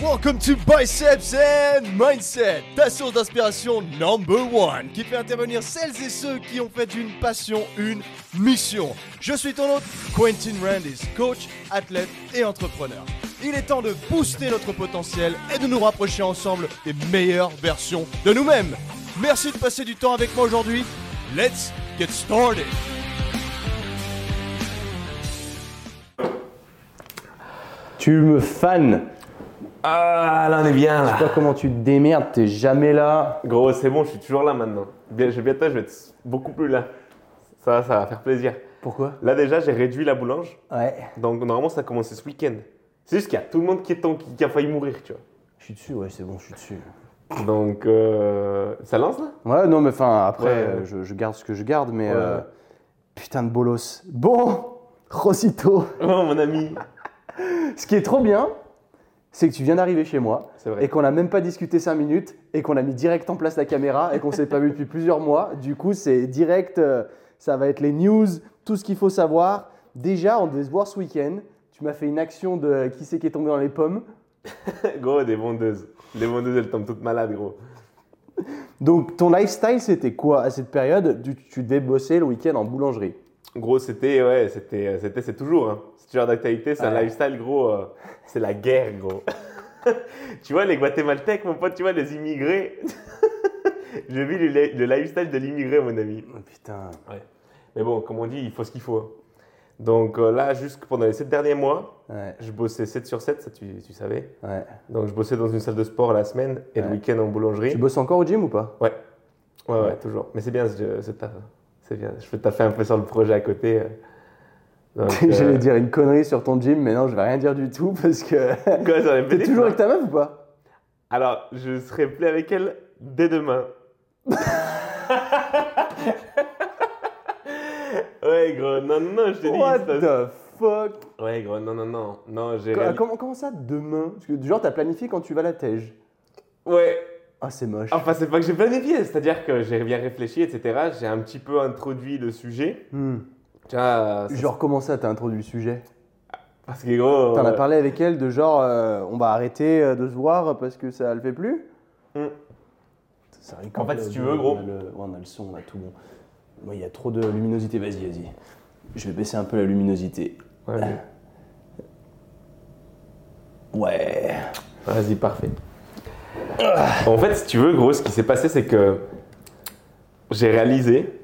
Welcome to Biceps and Mindset, ta source d'inspiration number one, qui fait intervenir celles et ceux qui ont fait d'une passion une mission. Je suis ton hôte, Quentin Randis, coach, athlète et entrepreneur. Il est temps de booster notre potentiel et de nous rapprocher ensemble des meilleures versions de nous-mêmes. Merci de passer du temps avec moi aujourd'hui. Let's get started. Tu me fans. Ah, là on est bien Je sais là. pas comment tu te démerdes, t'es jamais là. Gros, c'est bon, je suis toujours là maintenant. Bien, je- bientôt, je vais être beaucoup plus là. Ça, ça va faire plaisir. Pourquoi? Là, déjà, j'ai réduit la boulange. Ouais. Donc, normalement, ça a commencé ce week-end. C'est juste qu'il y a tout le monde qui, est en- qui, qui a failli mourir, tu Je suis dessus, ouais, c'est bon, je suis dessus. vois. Donc, euh, ça lance là? Ouais, non, mais enfin, après, Ouais. euh, je, je garde ce que je garde, mais. Ouais. euh, putain de bolos. Bon, Rosito, Oh, mon ami. ce qui est trop bien, c'est que tu viens d'arriver chez moi et qu'on n'a même pas discuté 5 minutes et qu'on a mis direct en place la caméra et qu'on s'est pas vu depuis plusieurs mois. Du coup, c'est direct, euh, ça va être les news, tout ce qu'il faut savoir. Déjà, on devait se voir ce week-end. Tu m'as fait une action de qui c'est qui est tombé dans les pommes. Gros, des vendeuses. Les vendeuses, elles tombent toutes malades, gros. Donc, ton lifestyle, c'était quoi à cette période? Tu, tu devais bosser le week-end en boulangerie. Gros, c'était, ouais, c'était, c'était, c'est toujours. Hein. C'est toujours d'actualité, c'est un Ouais. lifestyle, gros. euh, c'est la guerre, gros. tu vois, les Guatémaltèques, mon pote, tu vois, les immigrés. Je vis le, li- le lifestyle de l'immigré, mon ami. Oh, putain. Mais bon, comme on dit, il faut ce qu'il faut. hein. Donc euh, là, juste pendant les 7 derniers mois, Ouais, je bossais 7 sur 7, ça tu, tu savais. ouais. Donc je bossais dans une salle de sport la semaine et le Ouais. week-end en boulangerie. Tu bosses encore au gym ou pas? Ouais. ouais, ouais, Ouais. toujours. Mais c'est bien ce, ce taf. C'est bien. Je peux taffer un peu sur le projet à côté. Donc, euh, J'allais dire une connerie sur ton gym, mais non, je vais rien dire du tout parce que. Quoi, T'es toujours avec ta meuf ou pas? Alors, je serai plus avec elle dès demain. ouais, gros, non, non, je te dis. What the fuck? Ouais, gros, non, non, non. Non, j'ai. Comment, comment ça demain? Parce que genre, t'as planifié quand tu vas à la Tège. Ouais. Ah, c'est moche. Enfin, c'est pas que j'ai planifié, c'est-à-dire que j'ai bien réfléchi, etc. J'ai un petit peu introduit le sujet. Hmm. Tu vois, ça- Genre, comment ça, t'as introduit le sujet parce que gros. T'en as euh, parlé avec elle de genre, euh, on va arrêter euh, de se voir parce que ça le fait plus Hmm. Ça En fait, si tu veux, gros. On a le, ouais, on a le son, on a tout bon. Moi, il y a trop de luminosité, vas-y, vas-y. Je vais baisser un peu la luminosité. ouais, mais- Ouais. Vas-y, parfait. En fait, si tu veux, gros, ce qui s'est passé, c'est que j'ai réalisé,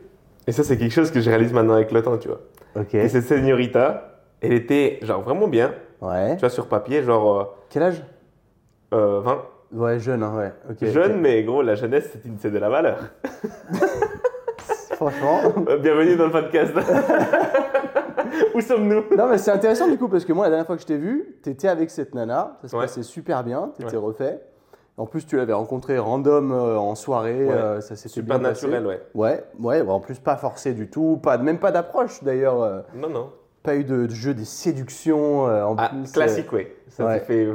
et ça, c'est quelque chose que je réalise maintenant avec le temps, tu vois. Ok. Que cette señorita, elle était, genre, vraiment bien, Ouais. tu vois, sur papier, genre Quel âge? euh, euh, 20. Ouais, jeune, hein, ouais. Ok. Jeune, ok. mais gros, la jeunesse, c'est une- c'est de la valeur. Franchement. Euh, Bienvenue dans le podcast. Où sommes-nous? Non, mais c'est intéressant du coup parce que moi, la dernière fois que je t'ai vu, t'étais avec cette nana. Ça se Ouais. passait super bien. T'étais refait. En plus, tu l'avais rencontré random euh, en soirée. Ouais. euh, ça s'était bien passé. naturel, ouais. Ouais, ouais. ouais, En plus, pas forcé du tout. Pas, même pas d'approche d'ailleurs. euh, Non, non. pas eu de, de jeu des séductions. euh, en Ah, plus, classique, ouais. Ça ouais. s'est fait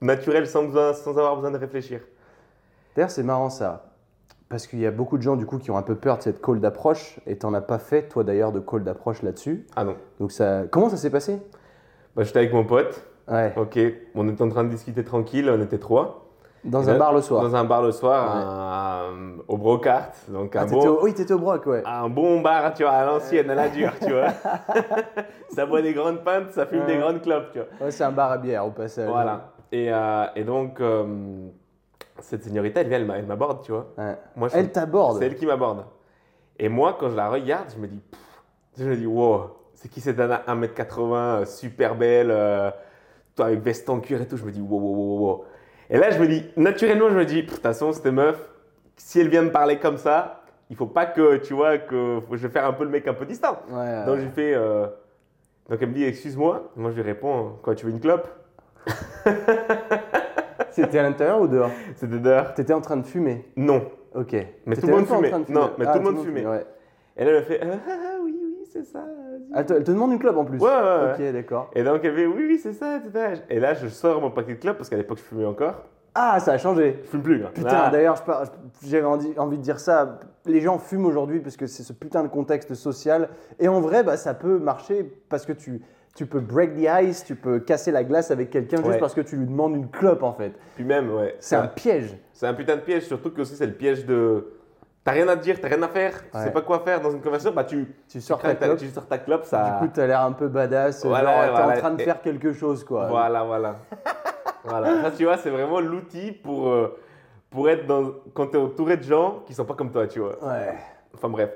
naturel sans, besoin, sans avoir besoin de réfléchir. D'ailleurs, c'est marrant ça. Parce qu'il y a beaucoup de gens du coup qui ont un peu peur de cette call d'approche et t'en as pas fait toi d'ailleurs de call d'approche là-dessus. Ah non. Donc ça, comment ça s'est passé? Bah, J'étais avec mon pote. Ouais. Ok, on était en train de discuter tranquille, on était trois. Dans un bar le soir. Dans un bar le soir, Ouais. un- au Brocart. Donc Ah, un, t'étais bon, au... Oui, t'étais au broc, ouais. un bon bar, tu vois, à l'ancienne, à la dure, tu vois. ça boit des grandes pintes, ça fume Ouais. des grandes clopes, tu vois. Ouais, c'est un bar à bière au passage. Voilà. Et, euh, et donc, euh, cette señorita, elle vient, elle m'a- elle m'aborde, tu vois. Ouais. Moi, je Elle t'aborde. C'est elle qui m'aborde. Et moi, quand je la regarde, je me dis, pff, je me dis, wow, c'est qui cette nana 1m80, euh, super belle, euh, toi avec veste en cuir et tout. Je me dis, wow, wow, wow, wow. Et là, je me dis, naturellement, je me dis, de toute façon, cette meuf, si elle vient me parler comme ça, il faut pas que, tu vois, que je vais faire un peu le mec un peu distant. Ouais. Donc, je lui fais, euh, donc elle me dit, excuse-moi. Moi, je lui réponds, quoi, tu veux une clope? C'était à l'intérieur ou dehors? C'était dehors. T'étais en train de fumer? Non. Ok. Mais T'étais tout le monde fumait. Non, mais Ah, tout le monde fumait. ouais. Et là, elle me fait, ah, ah, ah, oui, c'est ça. Elle, te, elle te demande une club en plus Ouais, ouais, ouais. Ok, d'accord. Et donc elle fait oui, oui, c'est ça, etc. Et là, je sors mon paquet de clopes parce qu'à l'époque, je fumais encore. Ah, ça a changé. Je fume plus, là. Putain, d'ailleurs, j'avais envie, de dire ça. Les gens fument aujourd'hui parce que c'est ce putain de contexte social. Et en vrai, bah, ça peut marcher parce que tu tu peux break the ice, tu peux casser la glace avec quelqu'un juste parce que tu lui demandes une clope en fait. Puis même, ouais. C'est un piège. C'est un putain de piège, surtout que aussi c'est le piège de. T'as rien à dire, t'as rien à faire, tu Ouais. sais pas quoi faire dans une conversation, bah tu, Tu sors ta clope. tu sors ta clope, ça. Du coup, t'as l'air un peu badass. Voilà, genre, t'es voilà. en train de Et- faire quelque chose quoi. Voilà, voilà. voilà. Ça, tu vois, c'est vraiment l'outil pour, euh, pour être dans. Quand t'es entouré de gens qui sont pas comme toi, tu vois. Ouais. Enfin bref.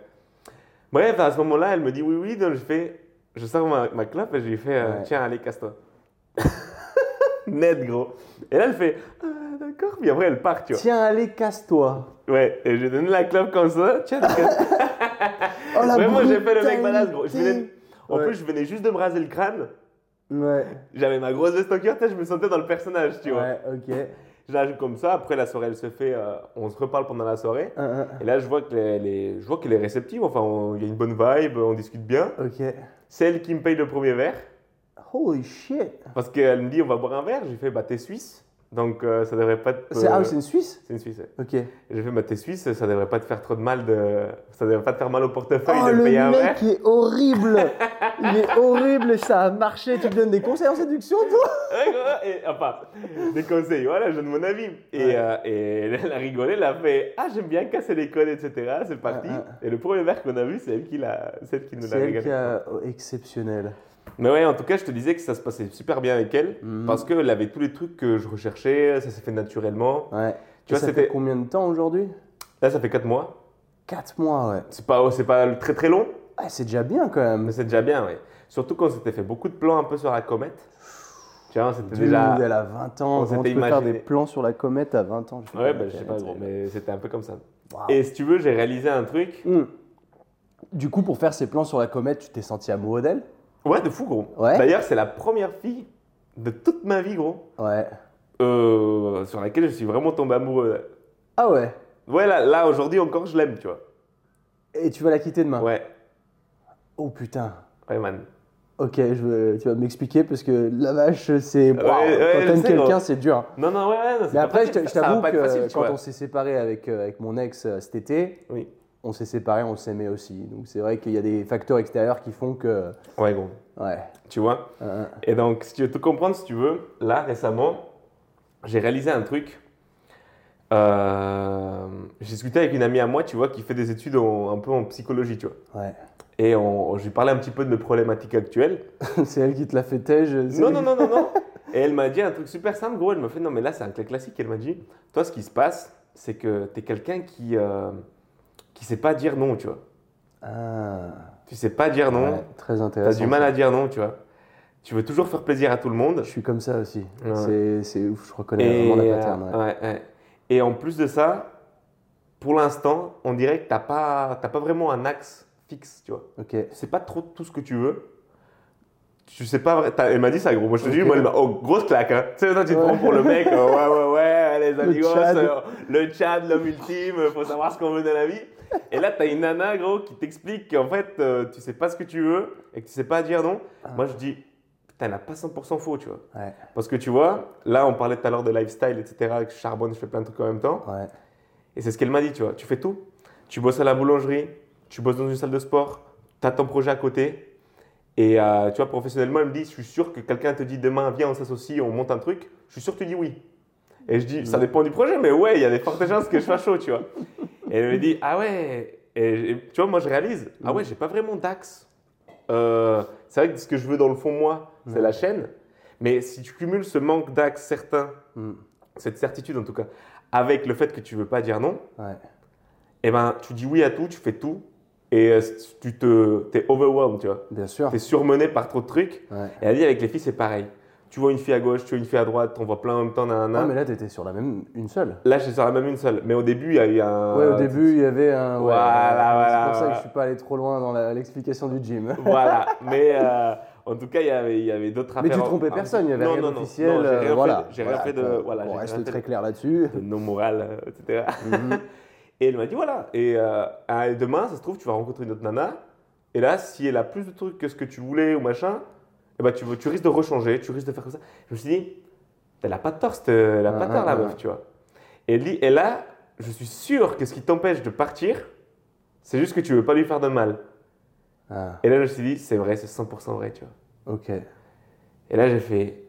Bref, à ce moment-là, elle me dit oui, oui, donc je fais. Je sors ma, ma clope et je lui fais euh, Ouais. tiens, allez, casse-toi. Net, gros. Et là, elle fait ah, d'accord, puis après, elle part, tu vois. Tiens, allez, casse-toi. Ouais, et je donne la clope comme ça. Tiens, Oh la Vraiment, j'ai fait le mec malade, gros. Je brutalité. venais- En Ouais. plus, je venais juste de me raser le crâne. Ouais. J'avais ma grosse veste en cuir, je me sentais dans le personnage, tu vois. Ouais, ok. Je la joue comme ça. Après, la soirée, elle se fait. euh, on se reparle pendant la soirée. Un, un. Et là, je vois que les, les- je vois qu'elle est réceptive. Enfin, on- il y a une bonne vibe, on discute bien. Ok. C'est elle qui me paye le premier verre. Holy shit. Parce qu'elle me dit, on va boire un verre. J'ai fait, bah, t'es suisse. Donc, euh, ça devrait pas te. C'est ah, c'est une Suisse? C'est une suisse. ouais. Ok. J'ai fait, bah, t'es suisse, ça devrait pas te faire trop de mal de. Ça devrait pas te faire mal au portefeuille Oh, de le payer un verre. mec est horrible. Il est horrible et ça a marché. Tu me donnes des conseils en séduction, toi? Et, enfin, des conseils, voilà, je donne mon avis. Et, Ouais. euh, et elle a rigolé, elle a fait Ah, j'aime bien casser les codes, etc. C'est parti. Ah, Et le premier verre qu'on a vu, c'est elle qui, l'a, c'est elle qui nous l'a C'est elle régalé. qui a... oh, exceptionnel. Mais ouais, en tout cas, je te disais que ça se passait super bien avec elle. Mhm. Parce qu'elle avait tous les trucs que je recherchais, ça s'est fait naturellement. Ouais. Tu Et vois, ça fait combien de temps aujourd'hui? Là, ça fait 4 mois. 4 mois, ouais. C'est pas, c'est pas très très long, Ah, c'est déjà bien quand même. c'est déjà bien, ouais. Surtout quand on s'était fait beaucoup de plans un peu sur la comète. Tu vois, c'était déjà. elle a 20 ans. on s'était peux faire des imaginé. plans sur la comète à 20 ans? Sais Ouais, bah, je sais pas, gros, mais c'était un peu comme ça. Wow. Et si tu veux, j'ai réalisé un truc. Hmm. Du coup, pour faire ces plans sur la comète, tu t'es senti amoureux d'elle? Ouais, de fou, gros. Ouais. D'ailleurs, c'est la première fille de toute ma vie, gros, Ouais. euh, sur laquelle je suis vraiment tombé amoureux. Ah ouais Ouais, là, là aujourd'hui encore, je l'aime, tu vois. Et tu vas la quitter demain? Ouais, Oh putain. ouais, man. Ok, je veux- tu vas m'expliquer parce que la vache, c'est. Ouais, Waouh, ouais, quand t'aimes quelqu'un, c'est dur. Non, non, ouais, ouais. non, Mais pas après, je facile. je t'avoue pas que facile, quand vois. on s'est séparé avec, euh, avec mon ex euh, cet été, Oui. On s'est séparé, on s'aimait aussi. Donc c'est vrai qu'il y a des facteurs extérieurs qui font que. Ouais, gros. Ouais. Tu vois? Euh, Et donc, si tu veux tout comprendre, si tu veux, là, récemment, j'ai réalisé un truc. Euh, j'ai discuté avec une amie à moi, tu vois, qui fait des études en- un peu en psychologie, tu vois. ouais. Et on, je lui parlais un petit peu de mes problématiques actuelles. c'est elle qui te l'a fait tège. Non, non, non, non, non. Et elle m'a dit un truc super simple, gros. Elle m'a fait, non, mais là, c'est un clé classique. Elle m'a dit, toi, ce qui se passe, c'est que tu es quelqu'un qui euh, qui sait pas dire non, tu vois. Ah. Tu sais pas dire non. Ouais, très tu as intéressant. du mal ça. à dire non, tu vois. Tu veux toujours faire plaisir à tout le monde. Je suis comme ça aussi. Ouais. C'est- ouf, je reconnais Et, vraiment la pattern. ouais. Et en plus de ça, pour l'instant, on dirait que tu n'as pas, t'as pas vraiment un axe fixe, tu vois. Ok. Tu sais pas trop tout ce que tu veux. Tu sais pas t'as- Elle m'a dit ça, gros. Moi, je te dis, moi, elle m'a. Oh, grosse claque, hein. Tu sais, toi, tu te Ouais. prends pour le mec. euh, ouais, ouais, ouais, les amigos, euh, le Tchad, l'homme ultime, faut savoir ce qu'on veut dans la vie. Et là, t'as une nana, gros, qui t'explique qu'en fait, euh, tu sais pas ce que tu veux et que tu sais pas dire non. Ah. Moi, je dis, putain, elle n'a pas 100% faux, tu vois. Ouais. Parce que tu vois, là, on parlait tout à l'heure de lifestyle, etc., que je charbonne, je fais plein de trucs en même temps. Ouais. Et c'est ce qu'elle m'a dit, tu vois. Tu fais tout. Tu bosses à la boulangerie, tu bosses dans une salle de sport, tu as ton projet à côté. Et euh, tu vois, professionnellement, elle me dit, je suis sûr que quelqu'un te dit demain, viens, on s'associe, on monte un truc. Je suis sûr que tu dis oui. Et je dis, ça dépend du projet, mais ouais, il y a des fortes chances que je sois chaud, tu vois. Et elle me dit, ah ouais. Et, et tu vois, moi, je réalise, ah ouais, j'ai pas vraiment d'axe. Euh, c'est vrai que ce que je veux dans le fond, moi, c'est Ouais. la chaîne. Mais si tu cumules ce manque d'axe certain, Hmm. cette certitude en tout cas, avec le fait que tu veux pas dire non, Ouais. eh ben, tu dis oui à tout, tu fais tout, et euh, tu te, t'es overwhelmed, tu vois. Bien sûr. T'es surmené par trop de trucs. Ouais. Et elle dit avec les filles, c'est pareil. Tu vois une fille à gauche, tu vois une fille à droite, t'en vois plein en même temps, nanana. Ouais, mais là, t'étais sur la même, une seule. Là, je sur la même une seule. Mais au début, il y a eu un. Ouais, au début, il y avait un. ouais, Voilà, C'est voilà, pour ça que voilà. je suis pas allé trop loin dans l'explication du gym. Voilà. Mais euh, en tout cas, il y avait, il y avait d'autres Mais affaires. tu trompais Ah, personne, il y avait non, rien non, non. d'officiel. Non, j'ai euh, rien voilà. fait de- j'ai rien fait de. Voilà, j'ai reste très clair là-dessus. de non moral, euh, etc. Mhm. Et elle m'a dit voilà, et euh, ah, demain, ça se trouve, tu vas rencontrer une autre nana, et là, si elle a plus de trucs que ce que tu voulais ou machin, eh ben, tu, risques de rechanger, tu risques de faire comme ça. Je me suis dit, elle a pas de tort, elle a pas Ah, tort, la ah, meuf, ah. tu vois. Et, elle dit, et là, je suis sûr que ce qui t'empêche de partir, c'est juste que tu veux pas lui faire de mal. Ah, Et là, je me suis dit, c'est vrai, c'est 100% vrai, tu vois. ok. Et là, j'ai fait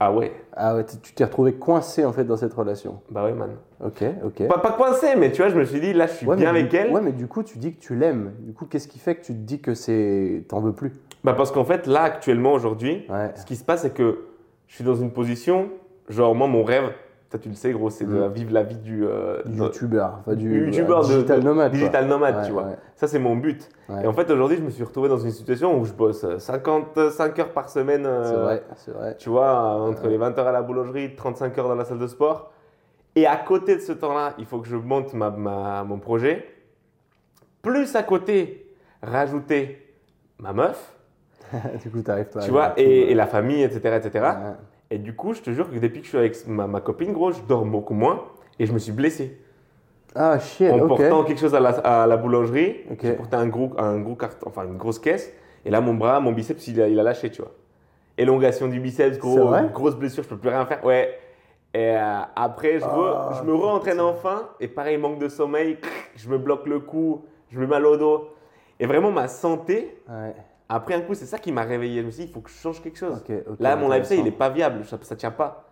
Ah ouais, Ah ouais, tu t'es retrouvé coincé en fait dans cette relation. bah ouais, man. Ok, ok. Pas, pas coincé, mais tu vois, je me suis dit Là, je suis Ouais, bien avec du- elle. Ouais, mais du coup, tu dis que tu l'aimes. Du coup, qu'est-ce qui fait que tu te dis que c'est. T'en veux plus? Bah parce qu'en fait, là, actuellement, aujourd'hui, Ouais. ce qui se passe, c'est que je suis dans une position, genre, moi, mon rêve, toi, tu le sais, gros, c'est de Mm. vivre la vie du. euh, youtubeur, enfin du euh, de- digital de- nomade. digital nomade, Ouais, tu vois. ouais, Ça, c'est mon but. ouais. Et en fait, aujourd'hui, je me suis retrouvé dans une situation où je bosse euh, 55 heures par semaine. euh, C'est vrai, c'est vrai. Tu vois, euh, entre les 20 heures à la boulangerie, 35 heures dans la salle de sport. Et à côté de ce temps-là, il faut que je monte ma, ma- mon projet. Plus à côté, rajouter ma meuf, du coup, t'arrives pas. tu vois, et, et la famille, etc. etc. Ouais. Et du coup, je te jure que depuis que je suis avec ma, ma copine, gros, je dors beaucoup moins. Et je me suis blessé. Ah, shit, en portant quelque chose à la, à la boulangerie. Ok. J'ai porté un gros, un gros carton, enfin une grosse caisse. Et là, mon bras, mon biceps, il a, il a lâché, tu vois. Élongation du biceps, gros, grosse blessure, je peux plus rien faire. Ouais. Et euh, après, je, re- Ah, je me re-entraîne enfin. Et pareil, manque de sommeil, je me bloque le cou, je me mal au dos. Et vraiment, ma santé, Ouais, après un coup, c'est ça qui m'a réveillé. Je me suis dit, il faut que je change quelque chose. Là, mon lifestyle, il n'est pas viable, ça ne tient pas.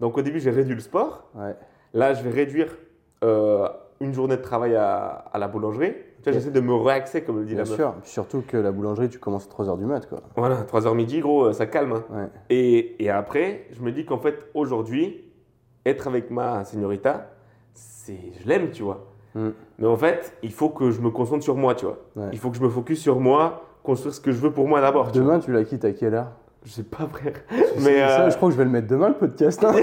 Donc au début, j'ai réduit le sport. Ouais. Là, je vais réduire euh, une journée de travail à, à la boulangerie. J'essaie de me réaxer, comme le dit Bien la meuf. sûr, surtout que la boulangerie, tu commences à 3h du mat, quoi. Voilà, 3h midi, gros, euh, ça calme. hein. Ouais. Et, et après, je me dis qu'en fait, aujourd'hui, être avec ma señorita, c'est, je l'aime, tu vois. Mm. Mais en fait, il faut que je me concentre sur moi, tu vois. Ouais. Il faut que je me focus sur moi, construire ce que je veux pour moi d'abord. Demain, tu la quittes à quelle heure? Je sais pas, frère. Mais ça, euh, je crois que je vais le mettre demain, le podcast. hein.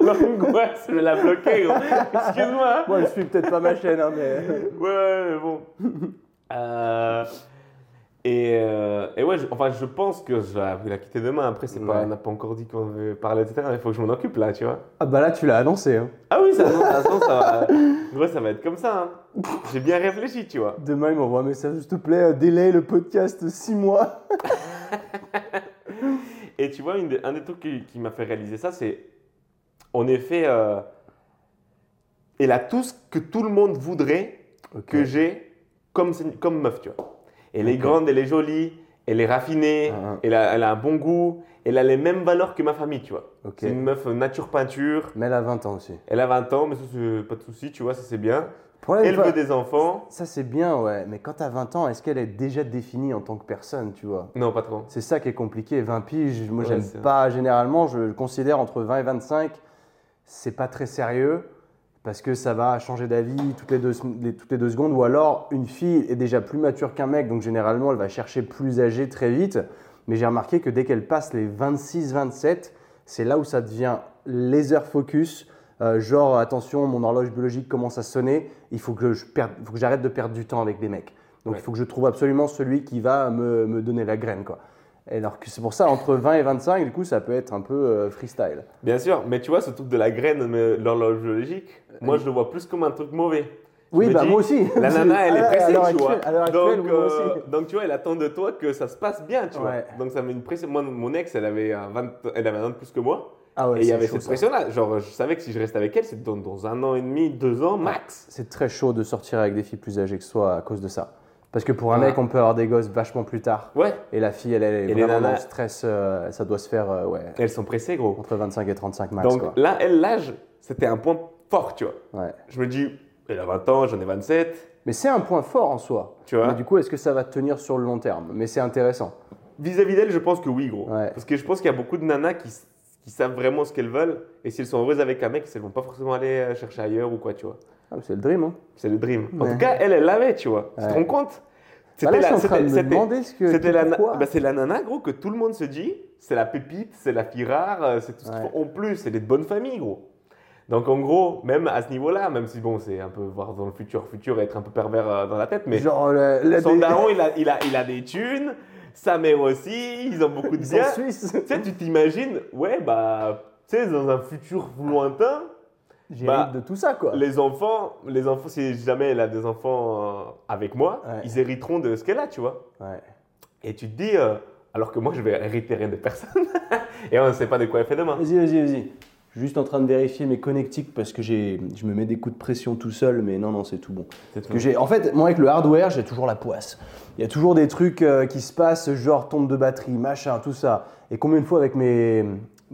l'angoisse, je vais la bloquer. Excuse-moi. Moi, je suis peut-être pas ma chaîne, hein, mais. Ouais, ouais, mais bon. Euh, et, euh, et ouais, je, enfin, je pense que je vais la quitter demain. Après, c'est pas, on n'a pas encore dit qu'on veut parler, etc. Il faut que je m'en occupe là, tu vois. Ah, bah là, tu l'as annoncé. Hein. Ah oui, ça, façon, va. Gros, ça va être comme ça. hein. J'ai bien réfléchi, tu vois. Demain, il m'envoie un message, s'il te plaît, euh, délai le podcast 6 mois. Et tu vois, une un des trucs qui, qui m'a fait réaliser ça, c'est en effet, euh, elle a tout ce que tout le monde voudrait que j'ai comme, comme meuf, tu vois. Elle est grande, elle est jolie, elle est raffinée, Ah, ah. elle, a, elle a un bon goût, elle a les mêmes valeurs que ma famille, tu vois. C'est une meuf nature peinture, Mais elle a 20 ans aussi. elle a 20 ans, mais ça, c'est pas de souci, tu vois, ça c'est bien. Problème, Elle veut des enfants. Ça, c'est bien, ouais. Mais quand t'as 20 ans, est-ce qu'elle est déjà définie en tant que personne, tu vois? Non, pas trop. C'est ça qui est compliqué. 20 piges, moi, Ouais, j'aime pas généralement. Je considère entre 20 et 25, c'est pas très sérieux parce que ça va changer d'avis toutes les, deux, les- toutes les deux secondes. Ou alors, une fille est déjà plus mature qu'un mec, donc généralement, elle va chercher plus âgé très vite. Mais j'ai remarqué que dès qu'elle passe les 26-27, c'est là où ça devient laser focus. Euh, genre, attention, mon horloge biologique commence à sonner, il faut que je perde, faut que j'arrête de perdre du temps avec des mecs. Donc, Ouais. il faut que je trouve absolument celui qui va me, me donner la graine, quoi. Et alors que c'est pour ça, entre 20 et 25, du coup, ça peut être un peu euh, freestyle. Bien sûr, mais tu vois, ce truc de la graine, l'horloge biologique, moi je le vois plus comme un truc mauvais. Je Oui, me bah dis, moi aussi. La nana, elle est pressée, tu vois. actuelle- donc, actuelle, moi aussi. euh, donc, tu vois, elle attend de toi que ça se passe bien, tu vois. Donc, ça met une pression. Moi, mon ex, elle avait, un 20, elle avait un an de plus que moi. Ah ouais, et il y c'est avait cette pression-là. Genre, je savais que si je restais avec elle, c'était dans, dans un an et demi, deux ans max. C'est très chaud de sortir avec des filles plus âgées que soi à cause de ça. Parce que pour un Ouais. mec, on peut avoir des gosses vachement plus tard. Ouais, Et la fille, elle, elle est Et vraiment dans nanas- le stress. euh, ça doit se faire euh, ouais, elles sont pressées, gros. entre 25 et 35 max. Donc quoi. là, elle, l'âge, c'était un point fort, tu vois. Ouais. Je me dis, elle a 20 ans, j'en ai 27, Mais c'est un point fort en soi. tu vois. Mais du coup, est-ce que ça va tenir sur le long terme? Mais c'est intéressant. Vis-à-vis d'elle, je pense que oui, gros. Ouais. Parce que je pense qu'il y a beaucoup de nanas qui, qui savent vraiment ce qu'elles veulent. Et si elles sont heureuses avec un mec, elles vont pas forcément aller euh, chercher ailleurs ou quoi, tu vois. Ah, c'est le dream. Hein. C'est le dream. En tout cas, elle, elle l'avait, tu vois. Tu te rends compte? C'était- la, bah, nana, gros, que tout le monde se dit. C'est la pépite, c'est la fille rare, euh, c'est tout ce qu'il faut. En plus, c'est des bonnes familles, gros. Donc en gros, même à ce niveau-là, même si bon, c'est un peu voir dans le futur, futur, être un peu pervers euh, dans la tête, mais Genre, la, la son dé- daron, il a, il, a, il a des thunes, sa mère aussi, ils ont beaucoup de biens. Tu sais, tu t'imagines, ouais, bah, tu sais, dans un futur lointain, J'hérite Bah, de tout ça, quoi. les enfants, les enfants, si jamais elle a des enfants euh, avec moi, Ouais. ils hériteront de ce qu'elle a, tu vois. Ouais. Et tu te dis, euh, alors que moi, je vais hériter rien de personne. Et on ne sait pas de quoi elle fait demain. Vas-y, vas-y, vas-y. Juste en train de vérifier mes connectiques parce que j'ai, je me mets des coups de pression tout seul, mais non, non, c'est tout bon. Parce que j'ai, en fait, moi avec le hardware, j'ai toujours la poisse. Il y a toujours des trucs euh, qui se passent, genre tombe de batterie, machin, tout ça. Et combien de fois avec mes,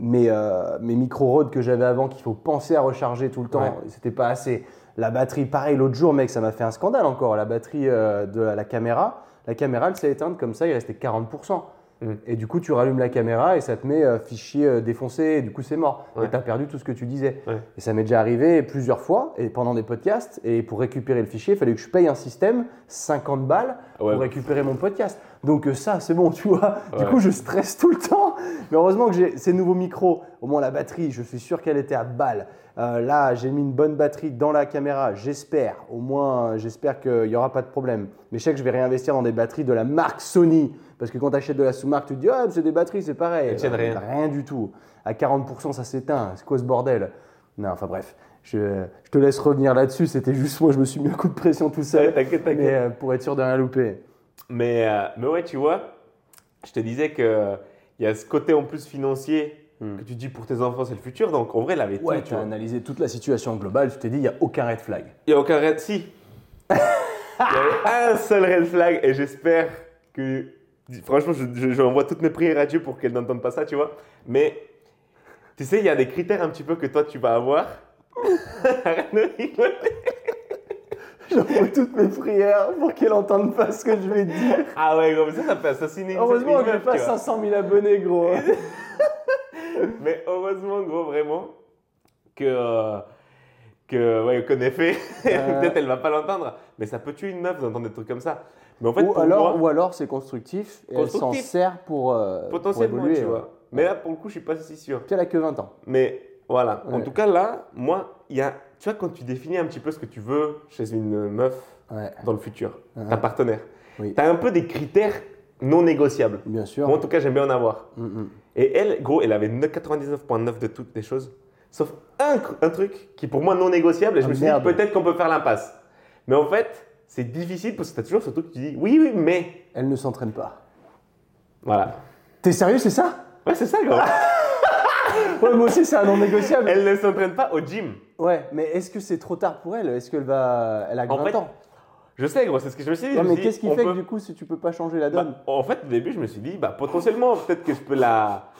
mes, euh, mes micro-rods que j'avais avant qu'il faut penser à recharger tout le temps, Ouais. c'était pas assez. La batterie, pareil, l'autre jour, mec, ça m'a fait un scandale encore. La batterie euh, de la, la caméra, la caméra, elle s'est éteinte comme ça, il restait 40%. Mm. Et du coup, tu rallumes la caméra et ça te met euh, fichier euh, défoncé, et du coup, c'est mort. Ouais. Et tu as perdu tout ce que tu disais. Ouais. Et ça m'est déjà arrivé plusieurs fois, et pendant des podcasts, et pour récupérer le fichier, il fallait que je paye un système, 50 balles, Ouais. pour récupérer mon podcast. Donc euh, ça, c'est bon, tu vois. Du coup, je stresse tout le temps. Mais heureusement que j'ai ces nouveaux micros. Au moins, la batterie, je suis sûr qu'elle était à balle. Euh, là, j'ai mis une bonne batterie dans la caméra, j'espère. Au moins, j'espère qu'il n'y aura pas de problème. Mais je sais que je vais réinvestir dans des batteries de la marque Sony. Parce que quand tu achètes de la sous-marque, tu te dis, ah, c'est des batteries, c'est pareil. Elles tiennent Euh, rien. Rien du tout. À 40%, ça s'éteint. C'est quoi ce bordel? Non, enfin bref. Je, je te laisse revenir là-dessus. C'était juste moi, je me suis mis un coup de pression tout seul. T'inquiète, t'inquiète. Mais euh, pour être sûr de rien louper. Mais, euh, mais ouais, tu vois, je te disais qu'il y a ce côté en plus financier Hmm. que tu dis pour tes enfants, c'est le futur. Donc en vrai, il avait Ouais, tout. tu tu as vois. analysé toute la situation globale, tu t'es dit, il n'y a aucun red flag. Il n'y a aucun red. Si. Il y avait un seul red flag et j'espère que. Franchement, je, je, je envoie toutes mes prières à Dieu pour qu'elle n'entende pas ça, tu vois. Mais tu sais, il y a des critères un petit peu que toi tu vas avoir. Arrête de rigoler. J'envoie toutes mes prières pour qu'elle entende pas ce que je vais dire. ah ouais, gros, mais ça, ça peut assassiner Heureusement que j'ai pas tu vois. 500 000 abonnés, gros. Mais heureusement, gros, vraiment, que. euh, que ouais, qu'on ait fait. Euh. Peut-être elle va pas l'entendre. Mais ça peut tuer une meuf d'entendre des trucs comme ça. Mais en fait, ou, alors, moi, ou alors c'est constructif et elle s'en sert pour, euh, pour potentiellement, évoluer. tu vois. Mais là, pour le coup, je suis pas si sûr. Puis elle a que 20 ans. Mais voilà. En tout cas, là, moi, il y a. Tu vois, quand tu définis un petit peu ce que tu veux chez une meuf Ouais, dans le futur, Ouais. ta partenaire, Oui. tu as un peu des critères non négociables. bien sûr. Moi, en tout cas, j'aime bien en avoir. Mm, mm. Et elle, gros, elle avait 99,9 de toutes les choses, sauf un, truc qui est pour moi non négociable. Et je Ah, me suis merde. dit, peut-être qu'on peut faire l'impasse. Mais en fait, c'est difficile parce que tu as toujours ce truc que tu dis, oui, oui, mais. Elle ne s'entraîne pas. Voilà. T'es sérieux, c'est ça? Ouais, c'est ça, gros. Ouais, moi aussi, c'est un non négociable. elle ne s'entraîne pas au gym. Ouais, mais est-ce que c'est trop tard pour elle? Est-ce qu'elle va. Elle a que En 20 fait, ans? Je sais, gros, c'est ce que je me suis dit. Mais qu'est-ce dit, qui fait peut- que du coup, si tu peux pas changer la donne? Bah, en fait, au début, je me suis dit, bah, potentiellement, peut-être que je peux la,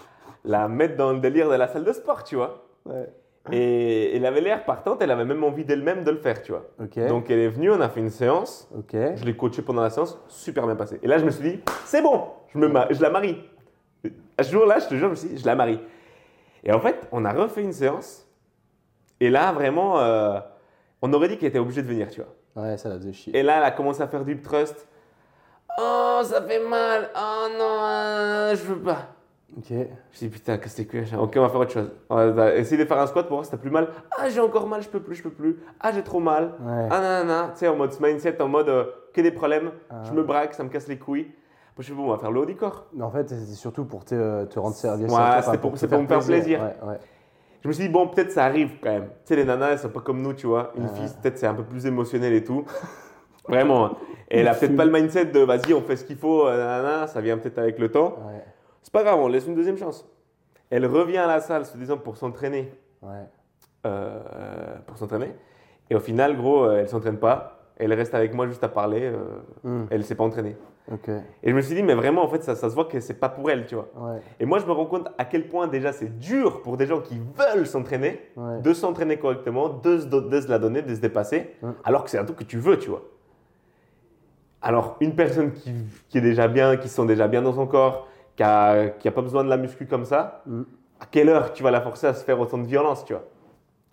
la mettre dans le délire de la salle de sport, tu vois. Ouais. Et elle avait l'air partante, elle avait même envie d'elle-même de le faire, tu vois. Donc elle est venue, on a fait une séance, je l'ai coachée pendant la séance, super bien passé. Et là, je me suis dit, c'est bon, je, me ma- je la marie. À ce jour-là, je te jure, je me suis dit, je la marie. Et en fait, on a refait une séance, et là, vraiment, euh, on aurait dit qu'elle était obligée de venir, tu vois. Ouais, ça la faisait chier. Et là, elle a commencé à faire du trust. Oh, ça fait mal. Oh non, euh, je veux pas. Ok. Je dis putain, que c'est que Ok, on va faire autre chose. On va essayer de faire un squat pour voir si t'as plus mal. Ah, j'ai encore mal, je peux plus, je peux plus. Ah, j'ai trop mal. Ouais. Ah, nanana. Tu sais, en mode mindset, en mode euh, que des problèmes. Ah. Je me braque, ça me casse les couilles. Moi, je suis bon, on va faire le haut du corps. Mais en fait, c'est surtout pour te, te rendre service. Ouais, pour- c'est pour me faire plaisir. Ouais, ouais. Je me suis dit, bon, peut-être ça arrive quand même. Tu sais, les nanas, elles sont pas comme nous, tu vois. Une Ah. fille, peut-être c'est un peu plus émotionnel et tout. Vraiment. hein. Et elle a peut-être pas le mindset de vas-y, on fait ce qu'il faut, euh, nanana, ça vient peut-être avec le temps. Ouais. C'est pas grave, on laisse une deuxième chance. Elle revient à la salle, se disant pour s'entraîner. Ouais. euh, pour s'entraîner. Et au final, gros, euh, elle s'entraîne pas. Elle reste avec moi juste à parler. euh, Hmm, elle s'est pas entraînée. Ok. Et je me suis dit, mais vraiment, en fait, ça, ça se voit que c'est pas pour elle, tu vois. Ouais. Et moi, je me rends compte à quel point déjà c'est dur pour des gens qui veulent s'entraîner, Ouais. de s'entraîner correctement, de se, do- de se la donner, de se dépasser, Ouais. alors que c'est un truc que tu veux, tu vois. Alors, une personne qui, qui est déjà bien, qui se sent déjà bien dans son corps, qui a, qui a pas besoin de la muscu comme ça, Mm. à quelle heure tu vas la forcer à se faire autant de violence, tu vois?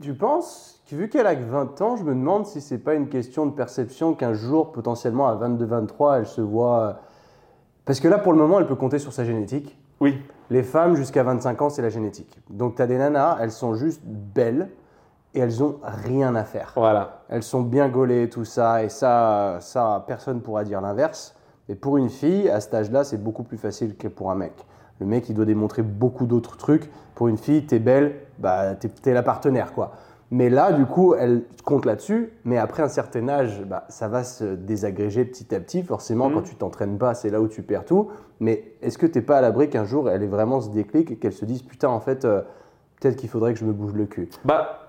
Tu penses que vu qu'elle a que 20 ans, je me demande si c'est pas une question de perception qu'un jour, potentiellement à 22-23, elle se voit. euh, Parce que là, pour le moment, elle peut compter sur sa génétique. Oui. Les femmes, jusqu'à 25 ans, c'est la génétique. Donc, tu as des nanas, elles sont juste belles et elles ont rien à faire. Voilà. Elles sont bien gaulées, tout ça, et ça, ça personne pourra dire l'inverse. Mais pour une fille, à cet âge-là, c'est beaucoup plus facile que pour un mec. Le mec, il doit démontrer beaucoup d'autres trucs. Pour une fille, t'es belle, bah, t'es, t'es la partenaire, quoi. Mais là, du coup, elle compte là-dessus. Mais après un certain âge, bah, ça va se désagréger petit à petit. Forcément, Mhm. quand tu t'entraînes pas, c'est là où tu perds tout. Mais est-ce que t'es pas à l'abri qu'un jour, elle ait vraiment ce déclic et qu'elle se dise, putain, en fait, euh, peut-être qu'il faudrait que je me bouge le cul? Bah,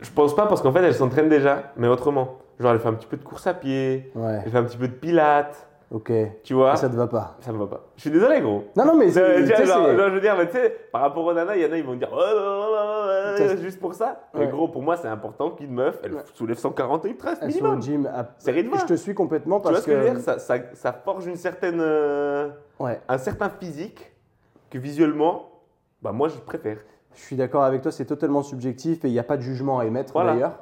je pense pas parce qu'en fait, elle s'entraîne déjà, mais autrement. Genre, elle fait un petit peu de course à pied, Ouais, elle fait un petit peu de pilates, ok. tu vois. Et ça te va pas? Ça me va pas. Je suis désolé, gros. Non, non, mais c'est- tu sais, genre, c'est- genre, je veux dire, mais tu sais, par rapport aux nanas, il y en a, ils vont dire oh, oh, juste pour ça. Mais gros, pour moi, c'est important qu'une meuf, elle Ouais. soulève 140 et 13 elles sont au minimum. gym. à- C'est rythme. Je te suis complètement Tu vois parce ce que, je veux que. dire? Ça, ça, ça forge une certaine, euh, Ouais, un certain physique que visuellement, bah moi, je préfère. je suis d'accord avec toi, c'est totalement subjectif et il n'y a pas de jugement à émettre Voilà. d'ailleurs.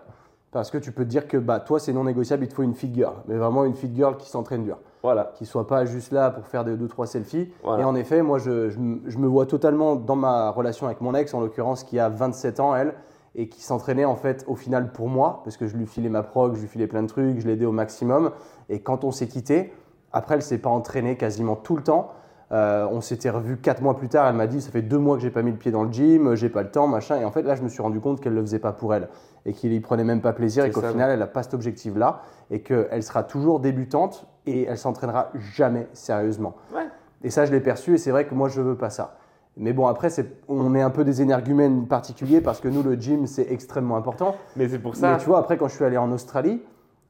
Parce que tu peux te dire que bah, toi, c'est non négociable, il te faut une fit girl. Mais vraiment une fit girl qui s'entraîne dur. Voilà. Qui soit pas juste là pour faire des 2-3 selfies. Voilà. Et en effet, moi, je, je me- je me vois totalement dans ma relation avec mon ex, en l'occurrence, qui a 27 ans, elle, et qui s'entraînait en fait au final pour moi, parce que je lui filais ma prog, je lui filais plein de trucs, je l'aidais au maximum. Et quand on s'est quitté, après, elle s'est pas entraînée quasiment tout le temps. Euh, on s'était revu quatre mois plus tard. Elle m'a dit Ça fait deux mois que j'ai pas mis le pied dans le gym, j'ai pas le temps, machin. Et en fait, là, je me suis rendu compte qu'elle le faisait pas pour elle et qu'il y prenait même pas plaisir et qu'au final, elle n'a pas cet objectif-là et qu'elle sera toujours débutante et elle s'entraînera jamais sérieusement. Ouais. Et ça, je l'ai perçu et c'est vrai que moi, je veux pas ça. Mais bon, après, on est un peu des énergumènes particuliers parce que nous, le gym, c'est extrêmement important. Mais c'est pour ça. Mais tu vois, après, quand je suis allé en Australie,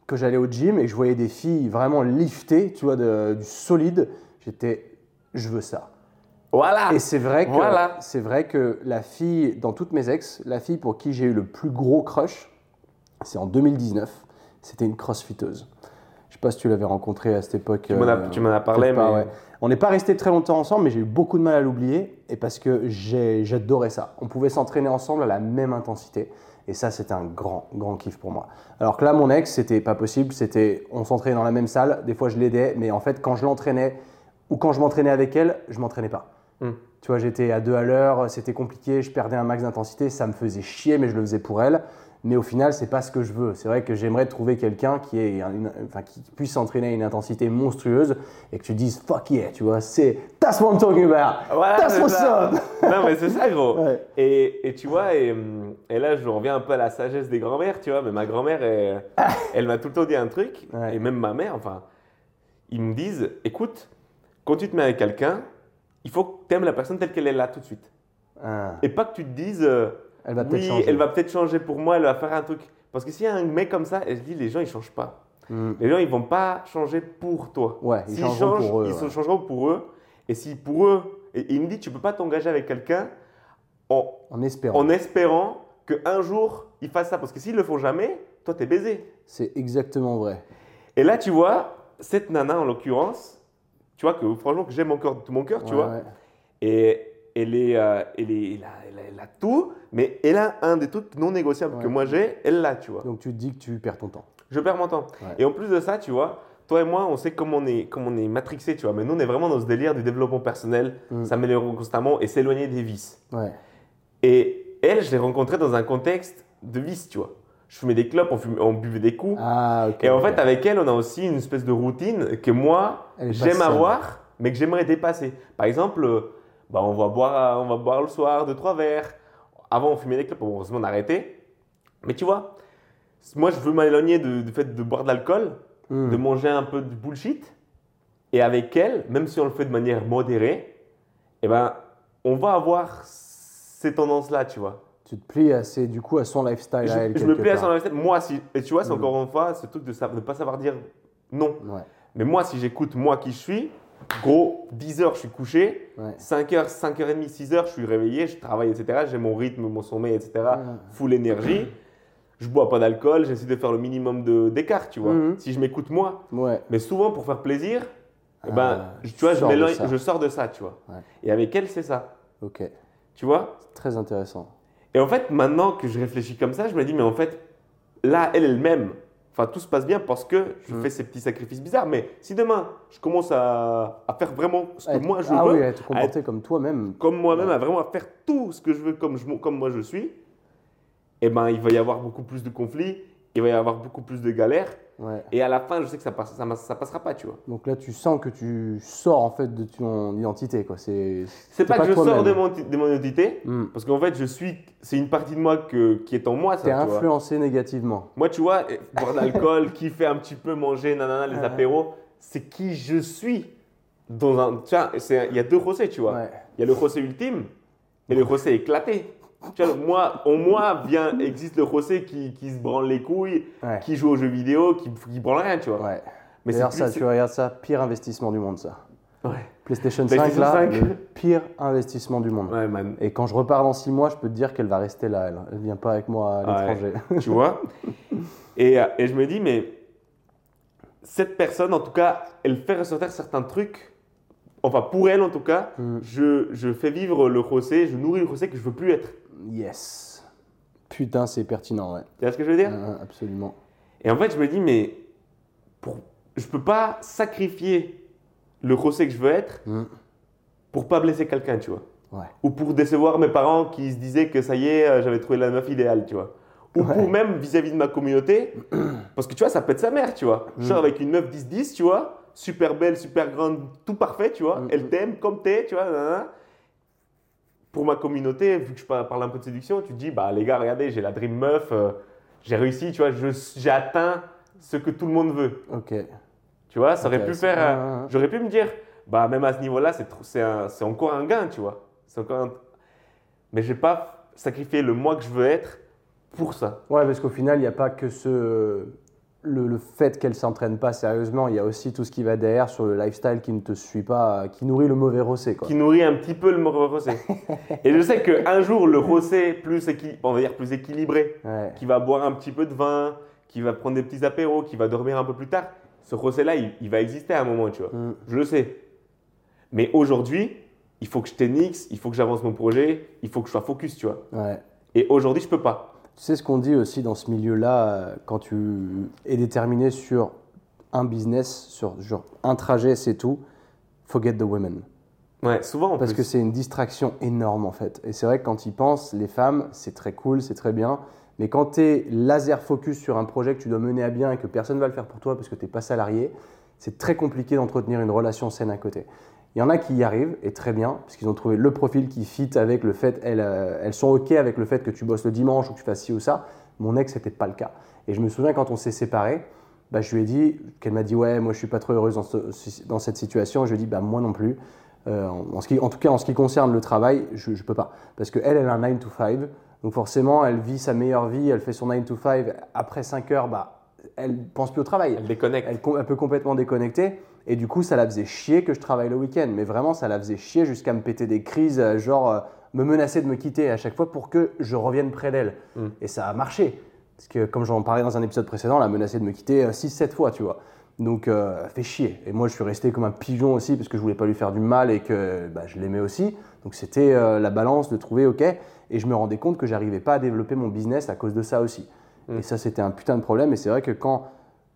que j'allais au gym et que je voyais des filles vraiment liftées, tu vois, de- du solide, j'étais, je veux ça. Voilà. Et c'est vrai que Voilà. c'est vrai que la fille, dans toutes mes ex, la fille pour qui j'ai eu le plus gros crush, c'est en 2019. C'était une crossfiteuse. Je sais pas si tu l'avais rencontrée à cette époque. Tu m'en as, euh, as parlé, pas, mais ouais. On n'est pas resté très longtemps ensemble, mais j'ai eu beaucoup de mal à l'oublier et parce que j'adorais ça. On pouvait s'entraîner ensemble à la même intensité. Et ça, c'était un grand, grand kiff pour moi. Alors que là, mon ex, c'était pas possible. C'était, on s'entraînait dans la même salle. Des fois, je l'aidais, mais en fait, quand je l'entraînais ou quand je m'entraînais avec elle, je m'entraînais pas. Hmm. Tu vois, j'étais à deux à l'heure, c'était compliqué, je perdais un max d'intensité, ça me faisait chier, mais je le faisais pour elle. Mais au final, c'est pas ce que je veux. C'est vrai que j'aimerais trouver quelqu'un qui, une- enfin, qui puisse s'entraîner à une intensité monstrueuse et que tu dises fuck yeah, tu vois, c'est that's what I'm talking about, Voilà, that's what's ça. up. non, mais c'est ça, gros. Ouais. Et, et tu vois, et, et là, je reviens un peu à la sagesse des grands-mères, tu vois. Mais ma grand-mère, elle, elle m'a tout le temps dit un truc, Ouais. et même ma mère, enfin, ils me disent écoute, quand tu te mets avec quelqu'un, il faut que tu aimes la personne telle qu'elle est là tout de suite. Ah, Et pas que tu te dises euh, elle va peut-être oui, changer. elle va peut-être changer pour moi, elle va faire un truc. Parce que s'il y a un mec comme ça, elle se dit les gens, ils changent pas. Hmm. Les gens, ils vont pas changer pour toi. Ouais, ils changeront changent, pour eux, ils ouais. changeront pour eux. Et si pour eux, et, et il me dit, tu peux pas t'engager avec quelqu'un en, En espérant. en espérant qu'un jour, il fasse ça. Parce que s'ils le font jamais, toi, t'es baisé. C'est exactement vrai. Et là, tu vois, cette nana, en l'occurrence, tu vois que franchement, que j'aime encore de tout mon cœur, tu Ouais, vois. ouais. Et elle, est, euh, elle, est, elle, a, elle a- elle a tout, mais elle a un des trucs non négociables que moi j'ai, elle l'a, tu vois. Donc tu te dis que tu perds ton temps. Je perds mon temps. Et en plus de ça, tu vois, toi et moi, on sait comment on est, comment on est matrixé, tu vois. Mais nous, on est vraiment dans ce délire du développement personnel, Mm. s'améliorer constamment et s'éloigner des vices. Et elle, je l'ai rencontrée dans un contexte de vice, tu vois. Je fumais des clopes, on, fumait- on buvait des coups. Ah, et en fait, avec elle, on a aussi une espèce de routine que moi, j'aime avoir, mais que j'aimerais dépasser. Par exemple, euh, bah, on, va boire, on va boire le soir deux, trois verres. Avant, on fumait des clopes, bon, heureusement, on a arrêté. Mais tu vois, moi, je veux m'éloigner de- du fait de boire de l'alcool, Hmm. de manger un peu de bullshit. Et avec elle, même si on le fait de manière modérée, eh ben, on va avoir ces tendances-là, tu vois. Tu te plies assez, du coup, à son lifestyle Je, à elle. je me plais à son lifestyle. Moi, si, et tu vois, c'est Mm. encore une fois ce truc de ne pas savoir dire non. Ouais. Mais moi, si j'écoute moi qui je suis, gros, 10 heures, je suis couché. Ouais. 5 heures, 5h30, 6 heures, je suis réveillé, je travaille, etc. J'ai mon rythme, mon sommeil, etc. Ouais. Full énergie. Je bois pas d'alcool, j'essaie de faire le minimum d'écart, tu vois. Mhm. Si je m'écoute moi. Ouais. Mais souvent, pour faire plaisir, eh ben, Ah, je- tu vois, je, sors de m'éloigne- ça. je sors de ça, tu vois. Et avec elle, c'est ça. Ok. Tu vois? Très intéressant. Et en fait, maintenant que je réfléchis comme ça, je me dis, mais en fait, là, elle, elle-même, enfin, tout se passe bien parce que je Mm. fais ces petits sacrifices bizarres. Mais si demain, je commence à, à faire vraiment ce que Être- moi je ah veux, oui, à te comporter comme toi-même. comme moi-même, Ouais. à vraiment à faire tout ce que je veux comme, je, comme moi je suis, eh ben, il va y avoir beaucoup plus de conflits, il va y avoir beaucoup plus de galères. Ouais. Et à la fin, je sais que ça, passe, ça, ma- ça passera pas, tu vois. Donc là, tu sens que tu sors en fait de ton identité, quoi. C'est. Pas, que je sors de mon, de mon identité, Hmm. parce qu'en fait, je suis, c'est une partie de moi que, qui est en moi, ça, T'es vois. influencé négativement. Moi, tu vois, boire de l'alcool, kiffer un petit peu, manger, nanana, les Ouais. apéros, c'est qui je suis. Dans un, c'est- il y a deux José, tu vois. Ouais. Il y a le José ultime et le José éclaté. Tu vois, moi, en moi vient, existe le José qui, qui se branle les couilles, Ouais. qui joue aux jeux vidéo, qui, qui branle rien, tu vois. Ouais. Mais c'est D'ailleurs, plus- ça, tu regardes ça, pire investissement du monde, ça. Ouais. PlayStation 5, PlayStation là, 5. le pire investissement du monde. Ouais, man. Et quand je repars dans 6 mois, je peux te dire qu'elle va rester là. Elle, elle vient pas avec moi à Ouais. l'étranger. tu vois? Et, euh, et je me dis, mais cette personne, en tout cas, elle fait ressortir certains trucs. Enfin, pour elle, en tout cas, Mm. je, je fais vivre le José, je nourris le José que je veux plus être. Yes. Putain, c'est pertinent, ouais. Tu vois ce que je veux dire? Euh, absolument. Et en fait, je me dis, mais pour, je peux pas sacrifier le José que je veux être Mm. pour pas blesser quelqu'un, tu vois. Ouais. Ou pour décevoir mes parents qui se disaient que ça y est, euh, j'avais trouvé la meuf idéale, tu vois. Ou Ouais. pour même vis-à-vis de ma communauté, parce que tu vois, ça être sa mère, tu vois. Je sors Mm. avec une meuf 10-10, tu vois, super belle, super grande, tout parfait, tu vois. Mm. Elle t'aime comme t'es, tu vois. Pour ma communauté, vu que je par- parle un peu de séduction, tu te dis, bah les gars, regardez, j'ai la dream meuf, euh, j'ai réussi, tu vois, j'ai atteint ce que tout le monde veut. Ok. Tu vois, ça aurait pu faire. ouais. J'aurais pu me dire, bah même à ce niveau-là, c'est un- encore un gain, tu vois. C'est encore un- Mais je vais pas sacrifier le moi que je veux être pour ça. Ouais, parce qu'au final, il n'y a pas que ce. Le, le fait qu'elle s'entraîne pas sérieusement, il y a aussi tout ce qui va derrière sur le lifestyle qui ne te suit pas, qui nourrit le mauvais rossé. Quoi. Qui nourrit un petit peu le rosé. Et je sais qu'un jour, le rosé plus, on va dire plus équilibré, Ouais. qui va boire un petit peu de vin, qui va prendre des petits apéros, qui va dormir un peu plus tard, ce rosé-là, il, il va exister à un moment, tu vois. Mm. Je le sais. Mais aujourd'hui, il faut que je t'énixe, il faut que j'avance mon projet, il faut que je sois focus, tu vois. Ouais. Et aujourd'hui, je peux pas. Sais ce qu'on dit aussi dans ce milieu-là, euh, quand tu es déterminé sur un business, sur, sur un trajet, c'est tout, forget the women. Ouais, souvent en Parce plus. que c'est une distraction énorme en fait. Et c'est vrai que quand ils pensent, les femmes, c'est très cool, c'est très bien. Mais quand tu es laser focus sur un projet que tu dois mener à bien et que personne ne va le faire pour toi parce que tu n'es pas salarié, c'est très compliqué d'entretenir une relation saine à côté. Il y en a qui y arrivent, et très bien, parce qu'ils ont trouvé le profil qui fit avec le fait, elles, euh, elles sont OK avec le fait que tu bosses le dimanche ou que tu fasses ci ou ça. Mon ex, c'était pas le cas. Et je me souviens quand on s'est séparés, bah, je lui ai dit, qu'elle m'a dit, ouais, moi je suis pas trop heureuse dans, ce- dans cette situation. Je lui ai dit, bah, moi non plus. Euh, en, en ce qui, en tout cas, en ce qui concerne le travail, je ne peux pas. Parce qu'elle, elle a un 9 to 5. Donc forcément, elle vit sa meilleure vie, elle fait son 9 to 5. Après 5 heures, bah, elle pense plus au travail. Elle déconnecte. Elle peut complètement déconnecter. Et du coup, ça la faisait chier que je travaille le week-end. Mais vraiment, ça la faisait chier jusqu'à me péter des crises, euh, genre euh, me menacer de me quitter à chaque fois pour que je revienne près d'elle. Mm. Et ça a marché. Parce que, comme j'en parlais dans un épisode précédent, elle a menacé de me quitter 6-7 fois, tu vois. Donc, euh, fait chier. Et moi, je suis resté comme un pigeon aussi parce que je voulais pas lui faire du mal et que bah, je l'aimais aussi. Donc, c'était euh, la balance de trouver OK. Et je me rendais compte que j'arrivais pas à développer mon business à cause de ça aussi. Mm. Et ça, c'était un putain de problème. Et c'est vrai que quand,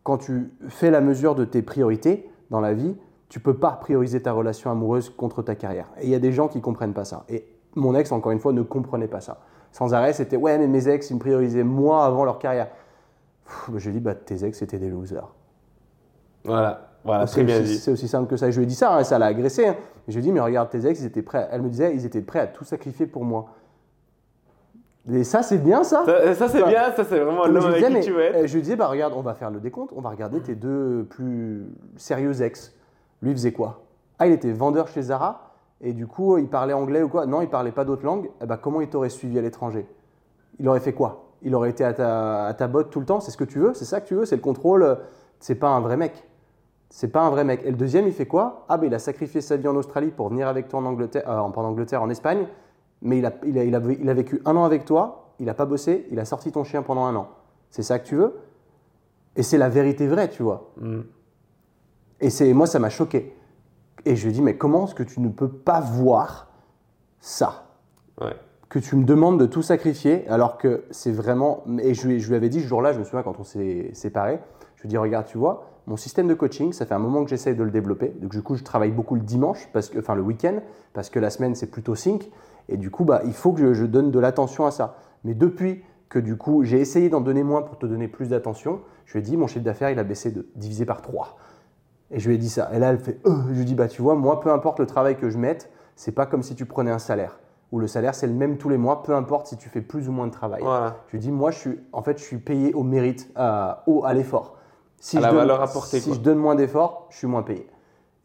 quand tu fais la mesure de tes priorités dans la vie, tu peux pas prioriser ta relation amoureuse contre ta carrière. Et il y a des gens qui comprennent pas ça. Et mon ex, encore une fois, ne comprenait pas ça. Sans arrêt, c'était ouais, mais mes ex, ils me priorisaient moi avant leur carrière. Pff, je lui ai dit, bah, tes ex, c'était des losers. Voilà, voilà, aussi, c'est aussi simple que ça. Je lui ai dit ça, hein, ça l'a agressé. hein. Je lui ai dit, mais regarde, tes ex, ils étaient prêts. Elle me disait, ils étaient prêts à tout sacrifier pour moi. Et ça, c'est bien ça. Ça, ça, c'est Enfin, bien, ça c'est vraiment l'homme avec qui tu veux être. euh, je lui disais, bah regarde, on va faire le décompte, on va regarder tes deux plus sérieux ex. Lui, il faisait quoi? Ah, il était vendeur chez Zara, et du coup, il parlait anglais ou quoi? Non, il parlait pas d'autres langues. Eh ben, comment il t'aurait suivi à l'étranger? Il aurait fait quoi? Il aurait été à ta, à ta botte tout le temps? C'est ce que tu veux? C'est ça que tu veux? C'est le contrôle? Euh, C'est pas un vrai mec. C'est pas un vrai mec. Et le deuxième, il fait quoi? Ah, ben il a sacrifié sa vie en Australie pour venir avec toi en Angleterre, euh, en- pas en Angleterre, en Espagne, mais il a, il, a, il, a, il a vécu un an avec toi, il a pas bossé, il a sorti ton chien pendant un an. C'est ça que tu veux? Et c'est la vérité vraie, tu vois. Mm. Et c'est moi, ça m'a choqué. Et je lui ai dit, mais comment est-ce que tu ne peux pas voir ça? Ouais. Que tu me demandes de tout sacrifier, alors que c'est vraiment. Et je lui, je lui avais dit ce jour-là, je me souviens quand on s'est séparés, je lui ai dit, regarde, tu vois, mon système de coaching, ça fait un moment que j'essaye de le développer. Donc, du coup, je travaille beaucoup le dimanche, parce que, enfin le week-end, parce que la semaine, c'est plutôt sync. Et du coup, bah, il faut que je, je donne de l'attention à ça. Mais depuis que du coup, j'ai essayé d'en donner moins pour te donner plus d'attention, je lui ai dit, mon chiffre d'affaires, il a baissé de divisé par 3. Et je lui ai dit ça. Et là, elle fait Euh Je lui dis Bah, tu vois, moi, peu importe le travail que je mette, c'est pas comme si tu prenais un salaire. Où le salaire, c'est le même tous les mois, peu importe si tu fais plus ou moins de travail. Voilà. Je lui dis Moi, je suis, en fait, je suis payé au mérite, à, au, à l'effort. Si À je la donne- valeur apportée, Si quoi. je donne moins d'efforts, je suis moins payé.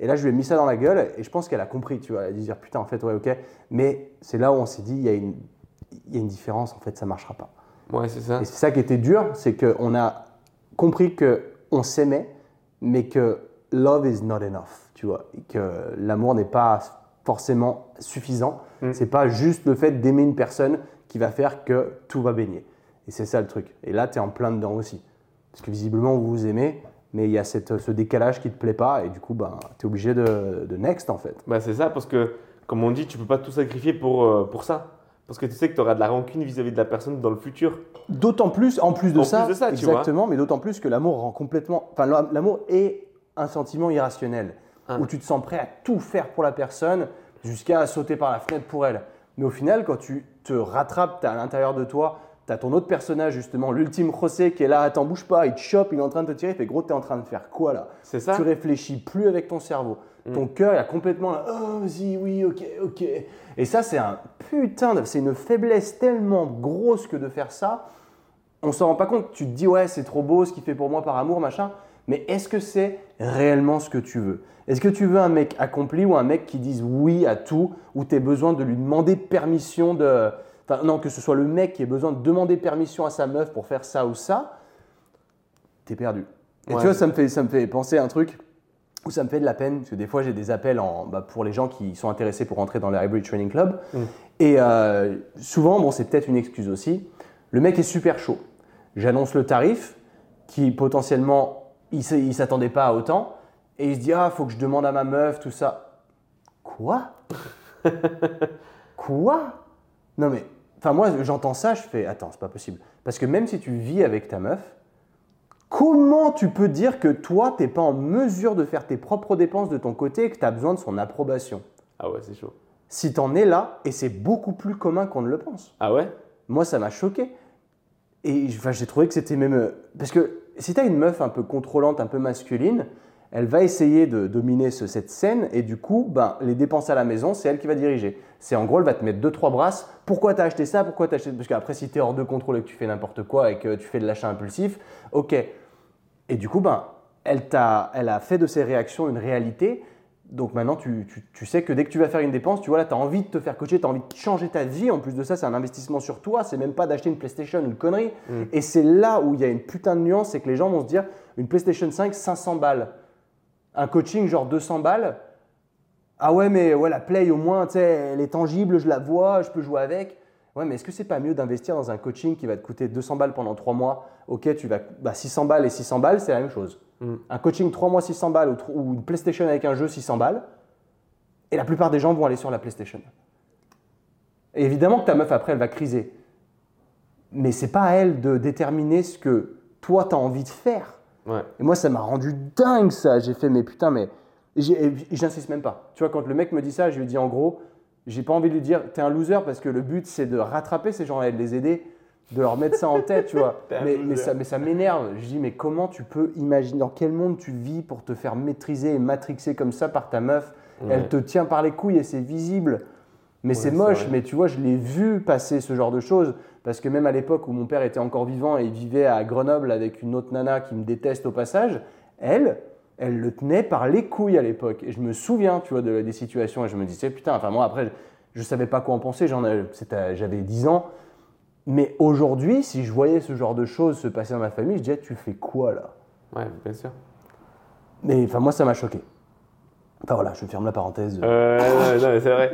Et là, je lui ai mis ça dans la gueule et je pense qu'elle a compris, tu vois. Elle a dit Putain, en fait, ouais, ok. Mais c'est là où on s'est dit Il y a une. il y a une différence, en fait, ça marchera pas. Ouais, c'est ça. Et c'est ça qui était dur, c'est qu'on a compris qu'on s'aimait, mais que love is not enough, tu vois, et que l'amour n'est pas forcément suffisant. Mm. C'est pas juste le fait d'aimer une personne qui va faire que tout va baigner. Et c'est ça le truc. Et là, tu es en plein dedans aussi. Parce que visiblement, vous vous aimez, mais il y a cette, ce décalage qui te plaît pas, et du coup, ben, tu es obligé de, de next, en fait. Bah, c'est ça, parce que, comme on dit, tu peux pas tout sacrifier pour, euh, pour ça. Parce que tu sais que tu auras de la rancune vis-à-vis de la personne dans le futur. D'autant plus, en plus de En ça, plus de ça, tu exactement, mais d'autant plus que l'amour rend complètement. Enfin, l'am- l'amour est un sentiment irrationnel, Ah. où tu te sens prêt à tout faire pour la personne, jusqu'à sauter par la fenêtre pour elle. Mais au final, quand tu te rattrapes, tu à l'intérieur de toi, tu as ton autre personnage, justement, l'ultime José, qui est là, attends, bouge pas, il te chope, il est en train de te tirer, il fait gros, t'es en train de faire quoi là C'est ça tu réfléchis plus avec ton cerveau. Mm. Ton cœur, il a complètement là, oh, vas-y, oui, ok, ok. Et ça, c'est un putain de. C'est une faiblesse tellement grosse que de faire ça. On s'en rend pas compte. Tu te dis, ouais, c'est trop beau ce qu'il fait pour moi par amour, machin. Mais est-ce que c'est réellement ce que tu veux? Est-ce que tu veux un mec accompli ou un mec qui dise oui à tout, où tu as besoin de lui demander permission de. Enfin, non, que ce soit le mec qui ait besoin de demander permission à sa meuf pour faire ça ou ça, t'es perdu. Et Ouais. tu vois, ça me, fait, ça me fait penser à un truc où ça me fait de la peine, parce que des fois j'ai des appels en, bah, pour les gens qui sont intéressés pour entrer dans le Hybrid Training Club. Mm. Et euh, souvent, bon, c'est peut-être une excuse aussi, le mec est super chaud. J'annonce le tarif, qui potentiellement, il ne s'attendait pas à autant, et il se dit, ah, faut que je demande à ma meuf, tout ça. Quoi? Quoi? Non mais, enfin moi j'entends ça, je fais, attends, c'est pas possible. Parce que même si tu vis avec ta meuf, comment tu peux dire que toi, t'es pas en mesure de faire tes propres dépenses de ton côté et que tu as besoin de son approbation? Ah ouais, c'est chaud. Si t'en es là, et c'est beaucoup plus commun qu'on ne le pense. Ah ouais? Moi, ça m'a choqué. Et enfin, j'ai trouvé que c'était même. euh, Parce que si tu as une meuf un peu contrôlante, un peu masculine, elle va essayer de dominer ce- cette scène et du coup, ben, les dépenses à la maison, c'est elle qui va diriger. C'est en gros, elle va te mettre deux, trois brasses. Pourquoi t'as acheté ça? Pourquoi t'as acheté? Parce qu'après, si tu es hors de contrôle et que tu fais n'importe quoi et que tu fais de l'achat impulsif, ok. Et du coup, ben, elle, t'a- elle a fait de ses réactions une réalité. Donc maintenant, tu, tu- tu sais que dès que tu vas faire une dépense, tu vois là, tu as envie de te faire coacher, tu as envie de changer ta vie. En plus de ça, c'est un investissement sur toi. C'est même pas d'acheter une PlayStation, une connerie. Mm. Et c'est là où il y a une putain de nuance, c'est que les gens vont se dire une PlayStation 5, 500 balles. Un coaching, genre 200 balles. Ah ouais, mais ouais, la Play, au moins, tu sais, elle est tangible, je la vois, je peux jouer avec. Ouais, mais est-ce que c'est pas mieux d'investir dans un coaching qui va te coûter 200 balles pendant 3 mois? Ok, tu vas. Bah, 600 balles et 600 balles, c'est la même chose. Mm. Un coaching 3 mois 600 balles ou une PlayStation avec un jeu 600 balles. Et la plupart des gens vont aller sur la PlayStation. Et évidemment que ta meuf, après, elle va criser. Mais c'est pas à elle de déterminer ce que toi, tu as envie de faire. Ouais. Et moi, ça m'a rendu dingue ça. J'ai fait, mais putain, mais. J'insiste même pas. Tu vois, quand le mec me dit ça, je lui dis en gros, j'ai pas envie de lui dire, t'es un loser parce que le but, c'est de rattraper ces gens-là et de les aider, de leur mettre ça en tête, tu vois. Mais, ça, mais ça m'énerve. Je dis, mais comment tu peux imaginer, dans quel monde tu vis pour te faire maîtriser et matrixer comme ça par ta meuf? Elle te tient par les couilles et c'est visible. Mais Ouais, c'est moche, mais tu vois, je l'ai vu passer ce genre de choses. Parce que même à l'époque où mon père était encore vivant et il vivait à Grenoble avec une autre nana qui me déteste au passage, elle, elle le tenait par les couilles à l'époque. Et je me souviens, tu vois, de- des situations et je me disais, putain, enfin moi après, je savais pas quoi en penser, j'avais 10 ans. Mais aujourd'hui, si je voyais ce genre de choses se passer dans ma famille, je disais, tu fais quoi là? Ouais, bien sûr. Mais enfin, moi, ça m'a choqué. Enfin voilà, je ferme la parenthèse. Euh, non, c'est vrai.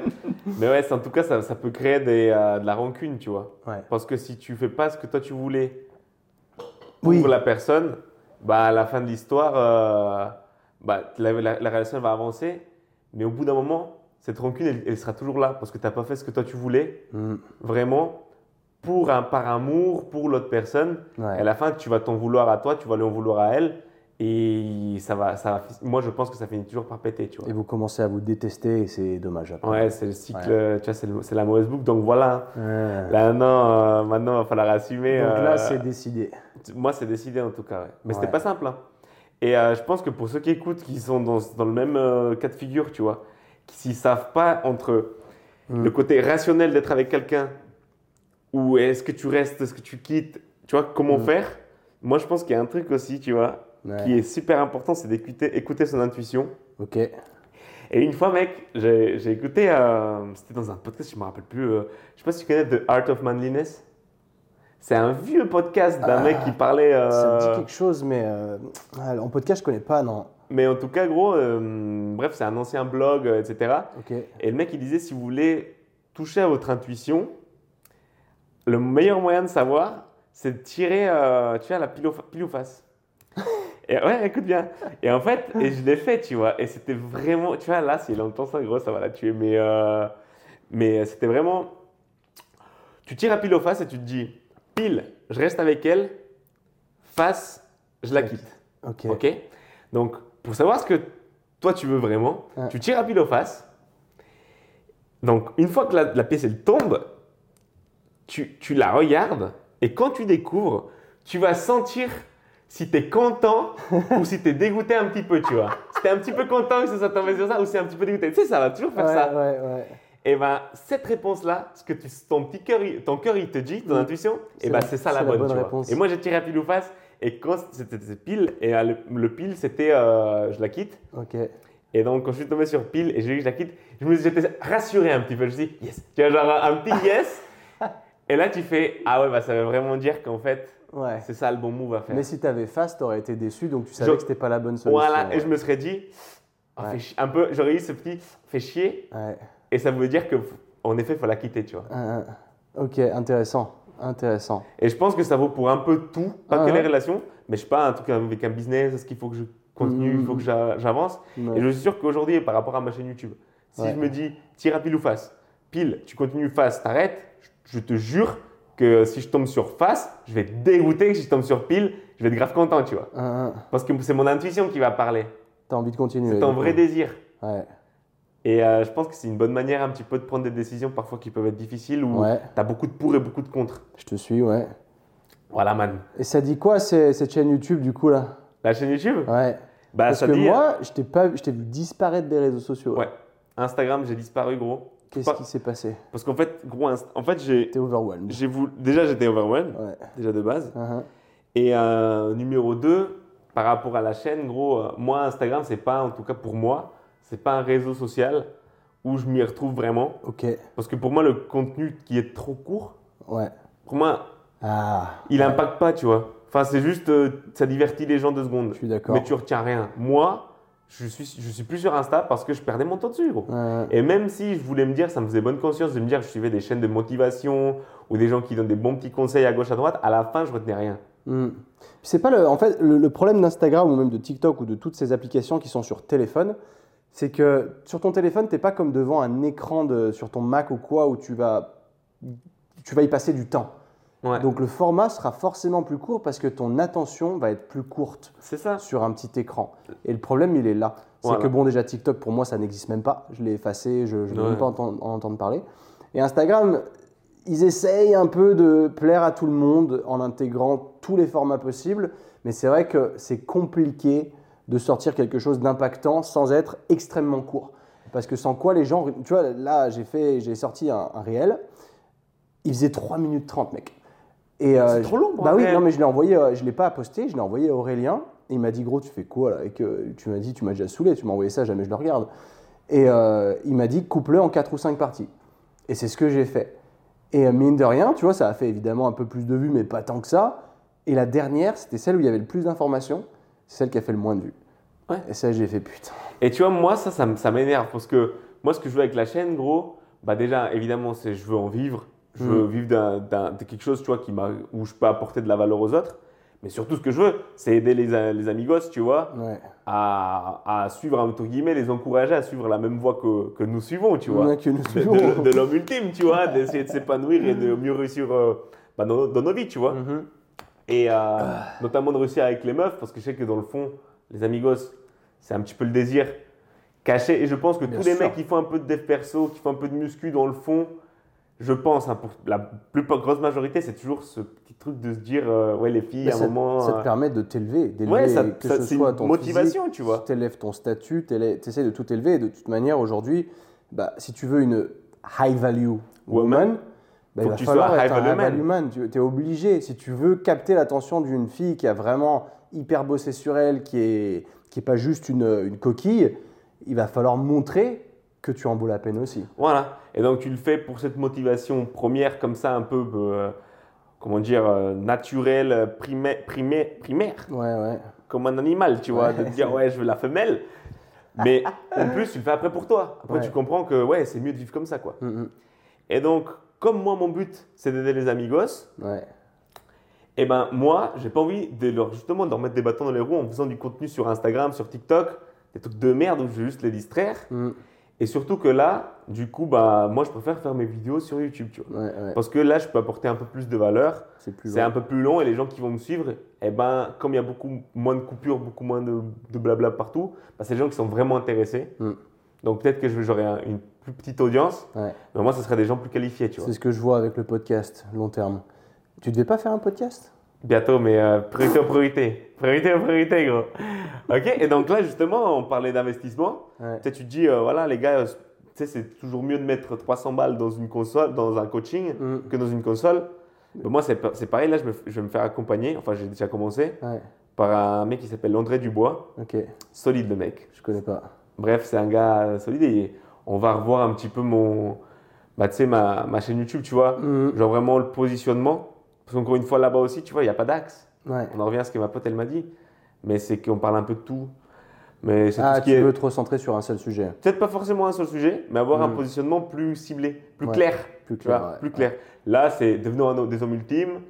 Mais ouais, en tout cas, ça, ça peut créer des, euh, de la rancune, tu vois. Ouais. Parce que si tu fais pas ce que toi tu voulais pour la personne, bah à la fin de l'histoire, euh, bah, la, la- la relation va avancer. Mais au bout d'un moment, cette rancune, elle, elle sera toujours là parce que tu n'as pas fait ce que toi tu voulais, Mm. vraiment, pour un, par amour pour l'autre personne. Ouais. Et à la fin, tu vas t'en vouloir à toi, tu vas lui en vouloir à elle. Et ça va, ça va, moi, je pense que ça finit toujours par péter, tu vois. Et vous commencez à vous détester et c'est dommage. après. Ouais, c'est le cycle, tu vois, c'est la mauvaise boucle. Donc voilà, Ouais. là non, euh, maintenant, il va falloir assumer. Donc là, euh, c'est décidé. Moi, c'est décidé en tout cas, ouais. Mais Ouais. c'était pas simple. hein. Et euh, je pense que pour ceux qui écoutent, qui sont dans, dans le même euh, cas de figure, tu vois, qui s'ils savent pas entre Mm. le côté rationnel d'être avec quelqu'un ou est-ce que tu restes, est-ce que tu quittes, tu vois, comment Mm. faire Moi, je pense qu'il y a un truc aussi, tu vois, Ouais. qui est super important, c'est d'écouter écouter son intuition. Ok. Et une fois, mec, j'ai écouté, euh, c'était dans un podcast, je me rappelle plus, euh, je sais pas si tu connais The Art of Manliness. C'est un vieux podcast d'un Ah, mec qui parlait. euh, Ça me dit quelque chose, mais euh, en podcast, je connais pas, non. mais en tout cas, gros, bref, c'est un ancien blog, etc. Ok. Et le mec, il disait si vous voulez toucher à votre intuition, le meilleur moyen de savoir, c'est de tirer, tu vois, la pile, pile ou face. Et ouais, écoute bien. Et en fait, et je l'ai fait, tu vois. Et c'était vraiment, tu vois, là, s'il entend ça, gros, ça va la tuer. Mais, euh, mais c'était vraiment. Tu tires à pile ou face et tu te dis, pile, je reste avec elle, face, je la quitte. Ok. Ok? Donc, pour savoir ce que toi tu veux vraiment, tu tires à pile ou face. Donc, une fois que la, la pièce elle tombe, tu, tu la regardes et quand tu découvres, tu vas sentir si tu es content ou si tu es dégoûté un petit peu, tu vois. Si tu es un petit peu content que ça soit tombé sur ça ou si tu es un petit peu dégoûté. Tu sais, ça va toujours faire ouais, ça. ouais, ouais. Et ben cette réponse-là, ce que tu, ton petit cœur, il- ton cœur il te dit, ton intuition, et ben la- c'est ça la bonne, bonne tu vois. réponse. Et moi j'ai tiré à pile ou face, et quand c'était pile, et euh, le, le pile c'était euh, je la quitte. Ok. Et donc quand je suis tombé sur pile et j'ai vu que je la quitte, je me j'étais rassuré un petit peu. Je me suis dit yes, tu vois genre un petit yes. et là tu fais ah ouais bah ça veut vraiment dire qu'en fait Ouais. c'est ça le bon move à faire. Mais si t'avais face, t'aurais été déçu, donc tu savais Je- que c'était pas la bonne solution. voilà, et je me serais dit Ouais. chi- un peu, j'aurais eu ce petit fait chier, et ça voulait dire que en effet faut la quitter, tu vois. Euh, ok, intéressant. Intéressant. Et je pense que ça vaut pour un peu tout, pas Ah que les relations, mais je sais pas, un truc avec un business, est-ce qu'il faut que je continue, il faut que j'a- j'avance. Et je suis sûr qu'aujourd'hui, par rapport à ma chaîne YouTube, si je me dis tire à pile ou face, pile, tu continues face, t'arrêtes, je te jure que si je tombe sur face, je vais être dégoûté, que si je tombe sur pile, je vais être grave content, tu vois. Euh, Parce que c'est mon intuition qui va parler, T'as envie de continuer. c'est ton vrai coup. désir. Ouais. Et euh, je pense que c'est une bonne manière un petit peu de prendre des décisions parfois qui peuvent être difficiles où Ouais. tu as beaucoup de pour et beaucoup de contre. Je te suis, ouais. Voilà, man. Et ça dit quoi cette chaîne YouTube du coup là? La chaîne YouTube? Ouais. Bah, Parce ça que dit. euh, moi, je t'ai pas, je t'ai vu disparaître des réseaux sociaux. Ouais. Instagram, j'ai disparu, gros. Qu'est-ce qui s'est passé Parce qu'en fait, gros, en fait, j'ai, T'es overwhelmed. j'ai voulu, déjà j'étais overwhelmed, Ouais. déjà de base. Uh-huh. Et euh, numéro 2, par rapport à la chaîne, gros, euh, moi, Instagram, c'est pas, en tout cas pour moi, c'est pas un réseau social où je m'y retrouve vraiment. Ok. Parce que pour moi, le contenu qui est trop court, Ouais. pour moi, Ah. il ouais. impacte pas, tu vois. Enfin, c'est juste, euh, ça divertit les gens deux secondes. Je suis d'accord. Mais tu retiens rien. Moi, je suis, je suis plus sur Insta parce que je perdais mon temps dessus, gros. Ouais. Et même si je voulais me dire, ça me faisait bonne conscience de me dire, je suivais des chaînes de motivation ou des gens qui donnent des bons petits conseils à gauche à droite, à la fin, je retenais rien. Hmm. C'est pas le, en fait, le, le problème d'Instagram ou même de TikTok ou de toutes ces applications qui sont sur téléphone, c'est que sur ton téléphone, t'es pas comme devant un écran de, sur ton Mac ou quoi où tu vas, tu vas y passer du temps. Ouais. Donc le format sera forcément plus court parce que ton attention va être plus courte ça. sur un petit écran. Et le problème, il est là. C'est que bon, déjà TikTok pour moi, ça n'existe même pas. Je l'ai effacé, je ne veux Ouais. même pas en entendre parler. Et Instagram, ils essayent un peu de plaire à tout le monde en intégrant tous les formats possibles. Mais c'est vrai que c'est compliqué de sortir quelque chose d'impactant sans être extrêmement court. Parce que sans quoi les gens. Tu vois, là, j'ai fait, j'ai sorti un, un réel. Il faisait 3 minutes 30, mec. Et, euh, C'est trop long pour Bah oui, non, mais je l'ai envoyé, euh, je l'ai pas posté, je l'ai envoyé à Aurélien. Et il m'a dit, gros, tu fais quoi là? Et que tu m'as dit, tu m'as déjà saoulé, tu m'as envoyé ça, jamais je le regarde. Et euh, il m'a dit, coupe-le en 4 ou 5 parties. Et c'est ce que j'ai fait. Et euh, mine de rien, tu vois, ça a fait évidemment un peu plus de vues, mais pas tant que ça. Et la dernière, c'était celle où il y avait le plus d'informations, c'est celle qui a fait le moins de vues. Ouais. Et ça, j'ai fait putain. Et tu vois, moi, ça, ça m'énerve parce que moi, ce que je veux avec la chaîne, gros, bah déjà, évidemment, c'est je veux en vivre. Je veux Mm. vivre de quelque chose, tu vois, qui m'a, où je peux apporter de la valeur aux autres. Mais surtout, ce que je veux, c'est aider les, les amigos, tu vois, Ouais. à, à suivre, entre guillemets, les encourager à suivre la même voie que, que nous suivons, tu vois. Ouais, que nous suivons. de- de l'homme ultime, tu vois, d'essayer de s'épanouir et de mieux réussir euh, bah, dans, dans nos vies, tu vois. Mhm. Et euh, notamment de réussir avec les meufs, parce que je sais que dans le fond, les amigos, c'est un petit peu le désir caché. Et je pense que Bien tous les mecs qui font un peu de dev perso, qui font un peu de muscu dans le fond, je pense, hein, pour la plus grosse majorité, c'est toujours ce petit truc de se dire, euh, ouais, les filles, Mais à un moment. ça te euh, permet de t'élever, d'élever ouais, ça, que ça- ce soit une ton motivation, physique, tu vois. Tu élèves ton statut, tu essaies de tout élever. Et de toute manière, aujourd'hui, bah, si tu veux une high value woman, bah, il va que tu falloir sois être high un high value man. Tu es obligé. Si tu veux capter l'attention d'une fille qui a vraiment hyper bossé sur elle, qui est, qui est pas juste une, une coquille, il va falloir montrer que tu en vaut la peine aussi. Voilà. Et donc tu le fais pour cette motivation première, comme ça, un peu, euh, comment dire, euh, naturelle, primaire, primaire, primaire, Ouais, ouais. comme un animal, tu vois, Ouais. de te dire, ouais, je veux la femelle. Mais en plus, tu le fais après pour toi. Après, tu comprends que, ouais, c'est mieux de vivre comme ça, quoi. Mm, mm. Et donc, comme moi, mon but, c'est d'aider les amigos, Ouais. et ben moi, j'ai pas envie de leur, justement, de leur mettre des bâtons dans les roues en faisant du contenu sur Instagram, sur TikTok, des trucs de merde où je vais juste les distraire. Mm. Et surtout que là, du coup, bah, moi, je préfère faire mes vidéos sur YouTube, tu vois. Ouais, ouais. Parce que là, je peux apporter un peu plus de valeur. C'est plus C'est long. un peu plus long et les gens qui vont me suivre, eh ben, comme il y a beaucoup moins de coupures, beaucoup moins de, de blabla partout, bah, c'est les gens qui sont vraiment intéressés. Mm. Donc peut-être que j'aurai un- une plus petite audience, Ouais. mais moi, ce serait des gens plus qualifiés, tu vois. C'est ce que je vois avec le podcast, long terme. Tu devais pas faire un podcast? Bientôt, mais euh, priorité aux priorités. Priorité aux priorités, gros. Ok, et donc là, justement, on parlait d'investissement. Ouais. Tu sais, tu te dis, euh, voilà, les gars, euh, tu sais, c'est toujours mieux de mettre 300 balles dans une console, dans un coaching, Mm. que dans une console. Mais moi, c'est pa- c'est pareil, là, je, me, je vais me faire accompagner, enfin, j'ai déjà commencé, Ouais. par un mec qui s'appelle André Dubois. Ok. Solide, le mec. Je connais pas. Bref, c'est un gars solide et on va revoir un petit peu mon, bah, tu sais, ma, ma chaîne YouTube, tu vois. Mm. Genre vraiment le positionnement. Parce qu'encore une fois, là-bas aussi, tu vois, il n'y a pas d'axe. Ouais. On en revient à ce que ma pote, elle m'a dit. Mais c'est qu'on parle un peu de tout. Mais c'est tout Ah, ce qui tu est. veux te recentrer sur un seul sujet. Peut-être pas forcément un seul sujet, mais avoir un Mm. positionnement plus ciblé, plus Ouais. clair. Plus vois, clair. ouais. plus clair. Là, c'est devenons un- des hommes ultimes.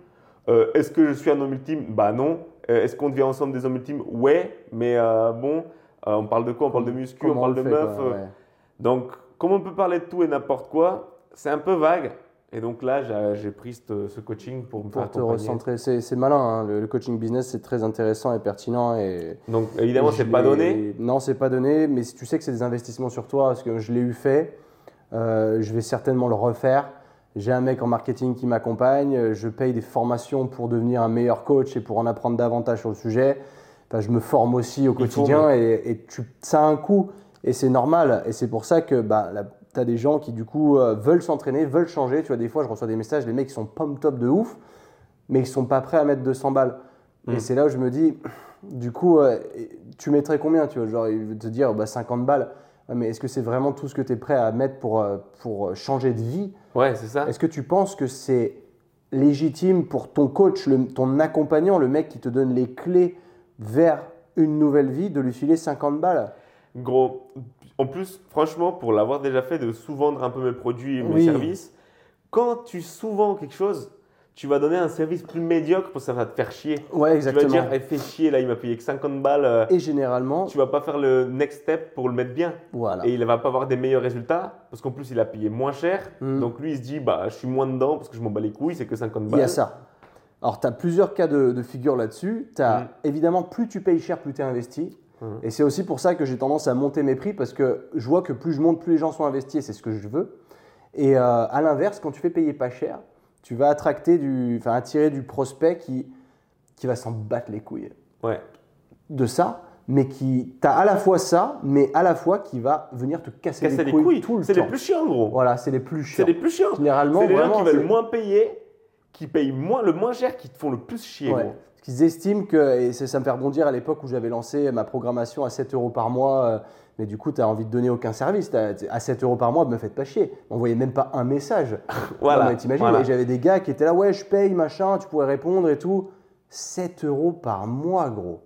Euh, Est-ce que je suis un homme ultime? Bah non. Euh, Est-ce qu'on devient ensemble des hommes ultimes? Ouais, mais euh, bon, on parle de quoi? On parle de muscu, Comment on parle de ouais. Donc, comme on peut parler de tout et n'importe quoi, c'est un peu vague. Et donc là, j'ai- pris ce, coaching pour me Pour faire te accompagner. recentrer, c'est malin. hein. Le, le coaching business, c'est très intéressant et pertinent. Et Donc, évidemment, c'est pas donné. Non, c'est pas donné, mais si tu sais que c'est des investissements sur toi, parce que je l'ai eu fait, euh, je vais certainement le refaire. J'ai un mec en marketing qui m'accompagne, je paye des formations pour devenir un meilleur coach et pour en apprendre davantage sur le sujet. Enfin, je me forme aussi au quotidien et, et tu, ça a un coût et c'est normal. Et c'est pour ça que bah, tu as des gens qui du coup euh, veulent s'entraîner, veulent changer. Tu vois, des fois, je reçois des messages, les mecs ils sont pom top de ouf, mais ils sont pas prêts à mettre 200 balles. Mm. Et c'est là où je me dis, du coup, euh, tu mettrais combien tu vois Genre, il veut te dire bah, 50 balles. Ouais, mais est-ce que c'est vraiment tout ce que tu es prêt à mettre pour, euh, pour changer de vie? Ouais, c'est ça. Est-ce que tu penses que c'est légitime pour ton coach, le- ton accompagnant, le mec qui te donne les clés vers une nouvelle vie, de lui filer 50 balles? Gros, en plus, franchement, pour l'avoir déjà fait, de sous-vendre un peu mes produits et mes Oui. services, quand tu sous-vends quelque chose, tu vas donner un service plus médiocre parce que ça va te faire chier. Ouais, Tu exactement. vas dire, eh, fais chier, là, il m'a payé que 50 balles. euh, Et généralement, tu vas pas faire le next step pour le mettre bien. voilà. Et il va pas avoir des meilleurs résultats parce qu'en plus, il a payé moins cher. Mm. Donc lui, il se dit, bah, je suis moins dedans parce que je m'en bats les couilles, c'est que 50 Il balles. y a ça. Alors, tu as plusieurs cas de, de figure là-dessus. Tu as Mm. évidemment, plus tu payes cher, plus tu es investi. Mhm. Et c'est aussi pour ça que j'ai tendance à monter mes prix parce que je vois que plus je monte, plus les gens sont investis et c'est ce que je veux. Et euh, à l'inverse, quand tu fais payer pas cher, tu vas attracter du, enfin, attirer du prospect qui, qui va s'en battre les couilles Ouais. de ça, mais qui t'as à la fois ça, mais à la fois qui va venir te casser, Casser les, les couilles tout le C'est temps. les plus chiants, gros. Voilà, c'est les plus C'est chiants. les plus chiants. Généralement, C'est les gens vraiment, qui veulent c'est- moins payer, qui payent moins, le moins cher, qui te font le plus chier, Ouais. gros. Qu'ils estiment que, et ça me fait rebondir à l'époque où j'avais lancé ma programmation à 7 euros par mois, euh, mais du coup, tu as envie de donner aucun service. À 7 euros par mois, me faites pas chier. M'envoyez même pas un message. Voilà. T'imagines, voilà. j'avais des gars qui étaient là, ouais, je paye, machin, tu pourrais répondre et tout. 7 euros par mois, gros.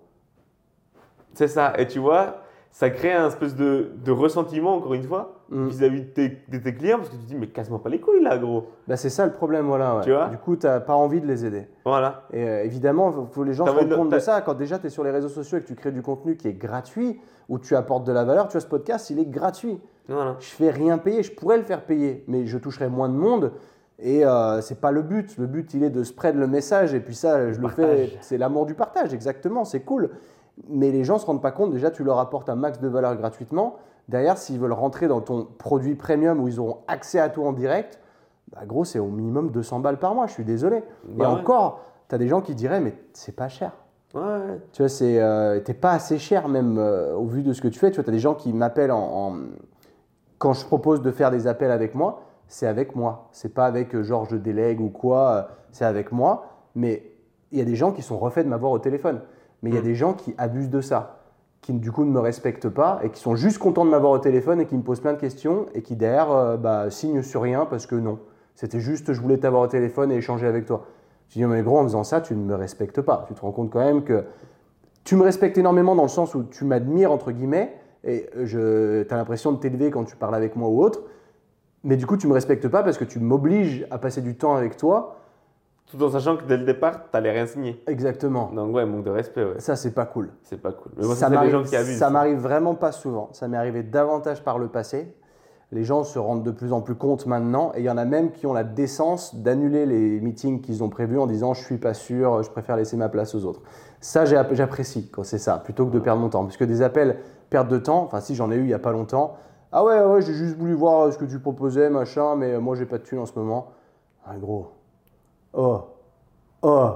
C'est ça. Et tu vois, ça crée un espèce de, de ressentiment, encore une fois, Mm. vis-à-vis de tes, de tes clients, parce que tu te dis, mais casse-moi pas les couilles, là, gros. Bah, c'est ça le problème, voilà. ouais. Tu vois du coup, tu pas envie de les aider. Voilà. Et euh, évidemment, faut, faut les gens se T'as rendent de- compte de t'as- ça. Quand déjà tu es sur les réseaux sociaux et que tu crées du contenu qui est gratuit, où tu apportes de la valeur, tu vois, ce podcast, il est gratuit. Voilà. Je fais rien payer, je pourrais le faire payer, mais je toucherai moins de monde. Et euh, c'est pas le but. Le but, il est de spread le message. Et puis ça, je le fais. Partage. C'est l'amour du partage, exactement. C'est cool. Mais les gens se rendent pas compte. Déjà, tu leur apportes un max de valeur gratuitement. Derrière, s'ils veulent rentrer dans ton produit premium où ils auront accès à tout en direct, bah gros, c'est au minimum 200 balles par mois. Je suis désolé. Et Bah ouais. encore, tu as des gens qui diraient, mais c'est pas cher. Ouais. Tu vois, c'est, euh, t'es pas assez cher même euh, au vu de ce que tu fais. Tu vois, as des gens qui m'appellent en, en- Quand je propose de faire des appels avec moi, c'est avec moi. C'est pas avec euh, genre je délègue ou quoi, euh, c'est avec moi. Mais il y a des gens qui sont refaits de m'avoir au téléphone. Mais il y a Mm. des gens qui abusent de ça. Qui du coup ne me respectent pas et qui sont juste contents de m'avoir au téléphone et qui me posent plein de questions et qui derrière euh, bah, signent sur rien parce que non. C'était juste je voulais t'avoir au téléphone et échanger avec toi. Je dis mais gros en faisant ça tu ne me respectes pas. Tu te rends compte quand même que tu me respectes énormément dans le sens où tu m'admires entre guillemets et je as l'impression de t'élever quand tu parles avec moi ou autre. Mais du coup tu me respectes pas parce que tu m'obliges à passer du temps avec toi. Tout en sachant que dès le départ, tu n'allais rien signer. Exactement. Donc ouais, manque de respect, ouais. Ça c'est pas cool. C'est pas cool. Mais moi, ça, c'est les m'arrive- gens qui abusent. ça m'arrive vraiment pas souvent. Ça m'est arrivé davantage par le passé. Les gens se rendent de plus en plus compte maintenant et il y en a même qui ont la décence d'annuler les meetings qu'ils ont prévus en disant je suis pas sûr, je préfère laisser ma place aux autres. Ça j'apprécie quand c'est ça, plutôt que de perdre mon temps. Parce que des appels perte de temps, enfin si j'en ai eu il y a pas longtemps, ah ouais ouais j'ai juste voulu voir ce que tu proposais machin, mais moi j'ai pas de thunes en ce moment. Ah gros, oh, oh,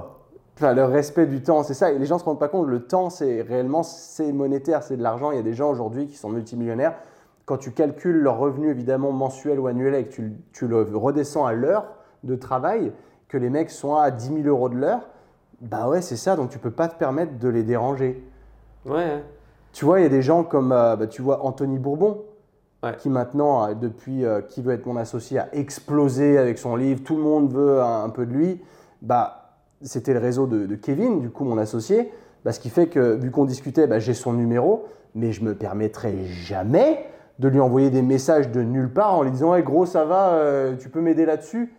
Enfin, le respect du temps, c'est ça. Et les gens ne se rendent pas compte. Le temps, c'est réellement, c'est monétaire, c'est de l'argent. Il y a des gens aujourd'hui qui sont multimillionnaires. Quand tu calcules leur revenu, évidemment, mensuel ou annuel, et que tu, tu le redescends à l'heure de travail, que les mecs sont à 10 000 euros de l'heure, bah ouais, c'est ça. Donc tu peux pas te permettre de les déranger. Ouais. Tu vois, il y a des gens comme, euh, bah, tu vois, Anthony Bourbon, Qui maintenant, euh, depuis euh, Qui veut être mon associé, a explosé avec son livre. Tout le monde veut un, peu de lui. Bah, c'était le réseau de, Kevin, du coup, mon associé. Bah, ce qui fait que, vu qu'on discutait, bah, j'ai son numéro, mais je me permettrai jamais de lui envoyer des messages de nulle part en lui disant hey, gros, ça va, euh, tu peux m'aider là-dessus?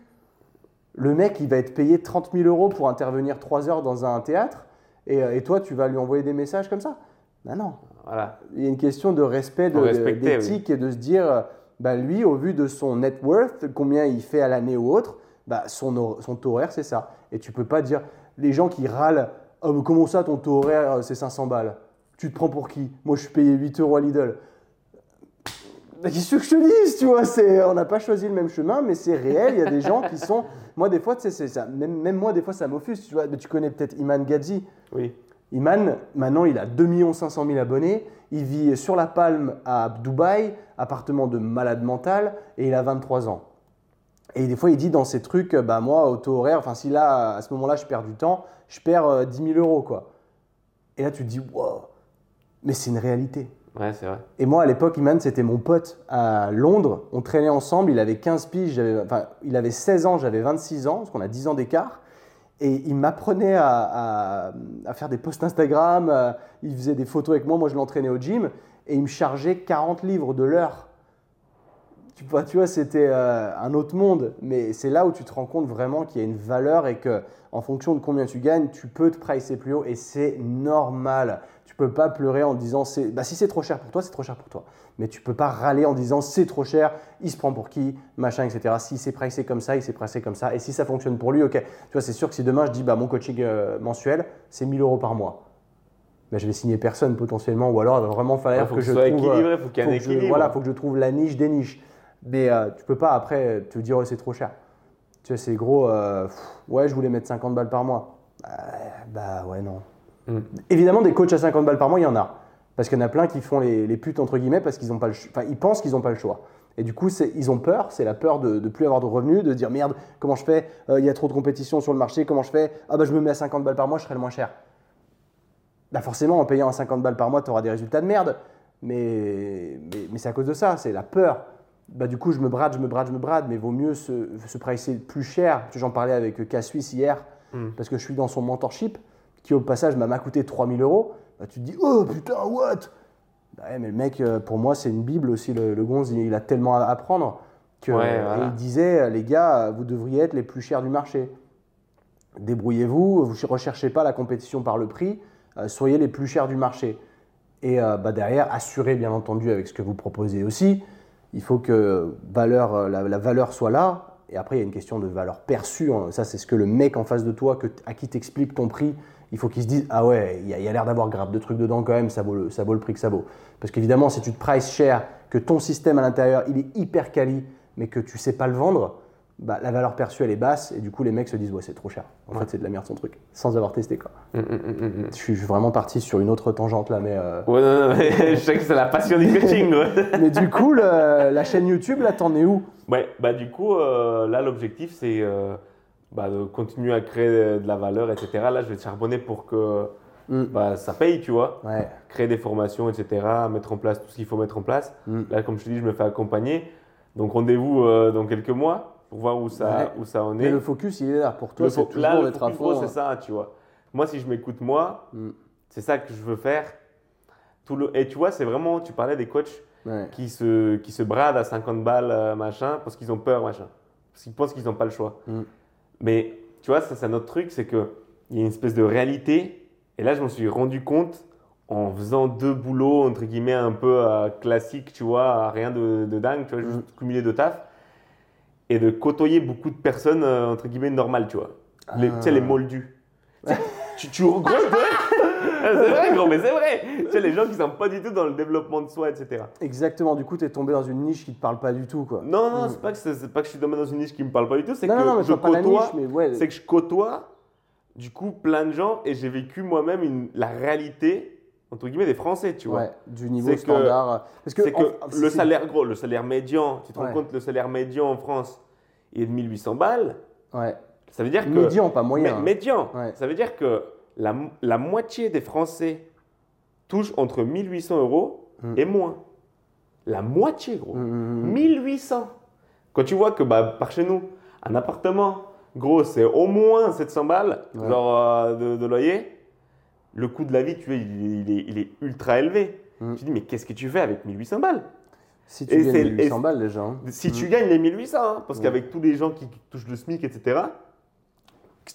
Le mec, il va être payé 30 000 euros pour intervenir 3 heures dans un théâtre, et toi, tu vas lui envoyer des messages comme ça Bah non. Voilà. Il y a une question de respect, d'éthique et de se dire, bah lui, au vu de son net worth, combien il fait à l'année ou autre, bah son, son taux horaire, c'est ça. Et tu peux pas dire, les gens qui râlent, oh, mais comment ça, ton taux horaire, euh, c'est 500 balles? Tu te prends pour qui? Moi, je suis payé 8 euros à Lidl. Qu'est-ce que je te dise, tu vois? On n'a pas choisi le même chemin, mais c'est réel. Il y a des gens qui sont. Moi, des fois, c'est ça. Même, même moi, des fois, ça m'offusque. Tu vois, Mais tu connais peut-être Iman Gadzi. Oui. Iman, maintenant, il a 2 500 000 abonnés. Il vit sur la Palme à Dubaï, appartement de malade mental, et il a 23 ans. Et des fois, il dit dans ces trucs, euh, bah moi, au taux horaire, enfin, si là, à ce moment-là, je perds du temps, je perds euh, 10 000 euros, quoi. Et là, tu te dis, wow, mais c'est une réalité. Ouais, c'est vrai. Et moi, à l'époque, Iman, c'était mon pote à Londres. On traînait ensemble. Il avait 15 piges, enfin, il avait 16 ans, j'avais 26 ans, parce qu'on a 10 ans d'écart. Et il m'apprenait à, faire des posts Instagram. euh, Il faisait des photos avec moi. Moi, je l'entraînais au gym. Et il me chargeait 40 livres de l'heure. Tu vois, tu vois c'était euh, un autre monde. Mais c'est là où tu te rends compte vraiment qu'il y a une valeur et que, en fonction de combien tu gagnes, tu peux te pricer plus haut. Et c'est normal. Tu peux pas pleurer en disant c'est bah si c'est trop cher pour toi, c'est trop cher pour toi. Mais tu peux pas râler en disant c'est trop cher, il se prend pour qui, machin, etc. Si c'est pricé comme ça, il s'est pricé comme ça. Et si ça fonctionne pour lui, ok. Tu vois, c'est sûr que si demain je dis bah mon coaching euh, mensuel, c'est 1000 euros par mois. Bah, je vais signer personne potentiellement, ou alors il va vraiment falloir faut que, que je soit trouve. équilibré, faut qu'il y ait un que je- équilibre. voilà, faut que je trouve la niche des niches. Mais euh, tu peux pas après te dire oh, c'est trop cher. Tu vois, c'est gros. euh, pff, ouais, je voulais mettre 50 balles par mois. Euh, bah ouais, non. Mm. Évidemment, des coachs à 50 balles par mois, il y en a. Parce qu'il y en a plein qui font les, les putes, entre guillemets, parce qu'ils ont pas le ch- enfin, ils pensent qu'ils n'ont pas le choix. Et du coup, ils ont peur, c'est la peur de ne plus avoir de revenus, de dire merde, comment je fais? Euh, Il y a trop de compétition sur le marché, comment je fais? Ah bah je me mets à 50 balles par mois, je serai le moins cher. Bah forcément, en payant à 50 balles par mois, tu auras des résultats de merde. Mais, mais, mais c'est à cause de ça, c'est la peur. Bah, du coup, je me brade, je me brade, je me brade, mais vaut mieux se, se pricer plus cher. J'en parlais avec K Suisse hier, Mm. parce que je suis dans son mentorship, qui au passage m'a coûté 3000 euros. Bah, tu te dis, oh putain, what? Bah ouais, mais le mec, euh, pour moi, c'est une Bible aussi. Le, le gonze, il, il a tellement à apprendre. Que, Ouais, voilà. Et il disait, les gars, vous devriez être les plus chers du marché. Débrouillez-vous, vous ne recherchez pas la compétition par le prix, euh, soyez les plus chers du marché. Et euh, bah, derrière, assurez bien entendu avec ce que vous proposez aussi. Il faut que valeur, euh, la, la valeur soit là. Et après, il y a une question de valeur perçue. hein. Ça, c'est ce que le mec en face de toi, que, à qui t'explique ton prix, il faut qu'il se dise Ah ouais, il y a, l'air d'avoir grave de trucs dedans quand même, ça vaut, le, ça vaut le prix que ça vaut. Parce qu'évidemment, si tu te prices cher, que ton système à l'intérieur, il est hyper quali, mais que tu sais pas le vendre, bah, la valeur perçue, elle est basse. Et du coup, les mecs se disent Ouais, c'est trop cher. En fait, c'est de la merde son truc, sans avoir testé. Quoi. Mm, mm, mm, mm. Je suis vraiment parti sur une autre tangente là, mais. euh, Ouais, non, non, mais je sais que c'est la passion du coaching. Mais du coup, le- la chaîne YouTube, là, t'en es où? Ouais, bah du coup, euh, là, l'objectif, c'est euh, bah, de continuer à créer de la valeur, etc. Là, je vais charbonner pour que Mm. bah, ça paye, tu vois. Ouais. Créer des formations, etc., mettre en place tout ce qu'il faut mettre en place. Mm. Là, comme je te dis, je me fais accompagner. Donc, rendez-vous euh, dans quelques mois pour voir où ça, Ouais. où ça en Mais est. le focus, il est là. Pour toi, c'est toujours là, le focus fond. c'est ça, tu vois. Moi, si je m'écoute moi, Mm. c'est ça que je veux faire. Tout le... Et tu vois, c'est vraiment, tu parlais des coachs Ouais. qui se, qui se bradent à 50 balles, euh, machin, parce qu'ils ont peur, machin. Parce qu'ils pensent qu'ils n'ont pas le choix. Mm. Mais tu vois, ça, c'est un autre truc, c'est qu'il y a une espèce de réalité. Et là, je m'en suis rendu compte en faisant deux boulots, entre guillemets, un peu euh, classiques, tu vois, rien de, de dingue, tu vois, Mm. juste cumuler de taf. Et de côtoyer beaucoup de personnes, euh, entre guillemets, normales, tu vois. Les, Tu sais, les Ah. moldus. Tu tu, gros, ouais. c'est vrai, gros, mais c'est vrai. Tu sais, les gens qui sont pas du tout dans le développement de soi, etc. Exactement. Du coup, tu es tombé dans une niche qui te parle pas du tout, quoi. Non, non, Mm. c'est pas, que c'est pas que je suis tombé dans une niche qui me parle pas du tout, c'est que non, je côtoie, niche, mais ouais. c'est que je côtoie du coup plein de gens et j'ai vécu moi-même une- la réalité entre guillemets des Français, tu vois. Ouais, du niveau C'est que- standard. Parce que, c'est que en- le c'est- salaire gros, le salaire médian, tu te rends compte le salaire médian en France il est de 1800 balles, Ouais. Ça veut dire que Médian, pas moyen. Hein. médian, Ouais. ça veut dire que la, la moitié des Français touchent entre 1800 euros Mm. et moins. La moitié, gros. Mm, mm, mm. 1800. Quand tu vois que bah, par chez nous, un appartement, gros, c'est au moins 700 balles Ouais. genre, euh, de, de loyer, le coût de la vie, tu vois, il, est- il est, il est ultra élevé. Mm. Tu dis, mais qu'est-ce que tu fais avec 1800 balles? Si tu Et gagnes c'est- 800 et- balles déjà. hein. Si tu gagnes les 1800, hein, parce qu'avec tous les gens qui touchent le SMIC, etc.,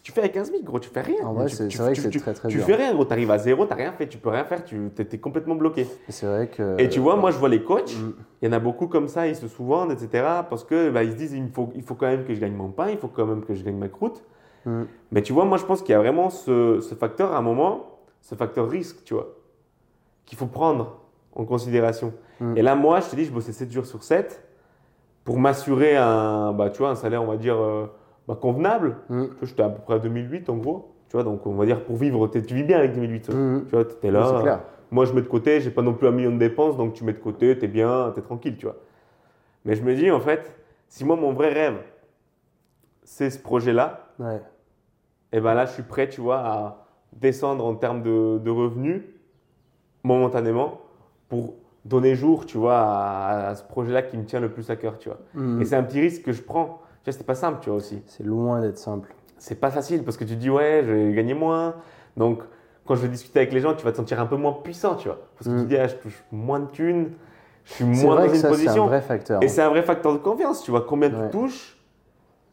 tu fais avec un SMIC, gros Tu fais rien. En vrai, Tu- c'est tu- vrai que tu- c'est tu- très très Tu dur. fais rien, gros. Tu arrives à zéro, tu rien fait, tu peux rien faire, tu es, complètement bloqué. C'est vrai que. Et tu vois, moi, je vois les coachs, Mm. il y en a beaucoup comme ça, ils se sous-vendent, etc. Parce que bah, ils se disent, il faut, il faut quand même que je gagne mon pain, il faut quand même que je gagne ma croûte. Mm. Mais tu vois, moi, je pense qu'il y a vraiment ce, ce facteur, à un moment, ce facteur risque, tu vois, qu'il faut prendre en considération. Mm. Et là, moi, je te dis, je bossais 7 jours sur 7 pour m'assurer un, bah, tu vois, un salaire, on va dire, euh, bah, convenable. Mm. J'étais à peu près à 2008, en gros. Tu vois, donc on va dire, pour vivre, tu vis bien avec 2008. toi. Mm. Tu vois, tu es là. Clair. Moi, je mets de côté, j'ai pas non plus un million de dépenses, donc tu mets de côté, tu es bien, tu es tranquille, tu vois. Mais je me dis, en fait, si moi, mon vrai rêve, c'est ce projet-là, Ouais. et ben là, je suis prêt, tu vois, à descendre en termes de, de revenus, momentanément, pour donner jour, tu vois, à, à ce projet-là qui me tient le plus à cœur, tu vois. Mm. Et c'est un petit risque que je prends. Tu vois, c'est pas simple, tu vois, aussi. C'est loin d'être simple. C'est pas facile, parce que tu te dis, ouais, je vais gagner moins, donc quand je vais discuter avec les gens, tu vas te sentir un peu moins puissant, tu vois. Parce que Mm. tu te dis, ah, je touche moins de thunes, je suis moins vrai dans que une ça, c'est un position. vrai facteur. Et c'est un vrai facteur de confiance, tu vois. Combien Ouais. tu touches,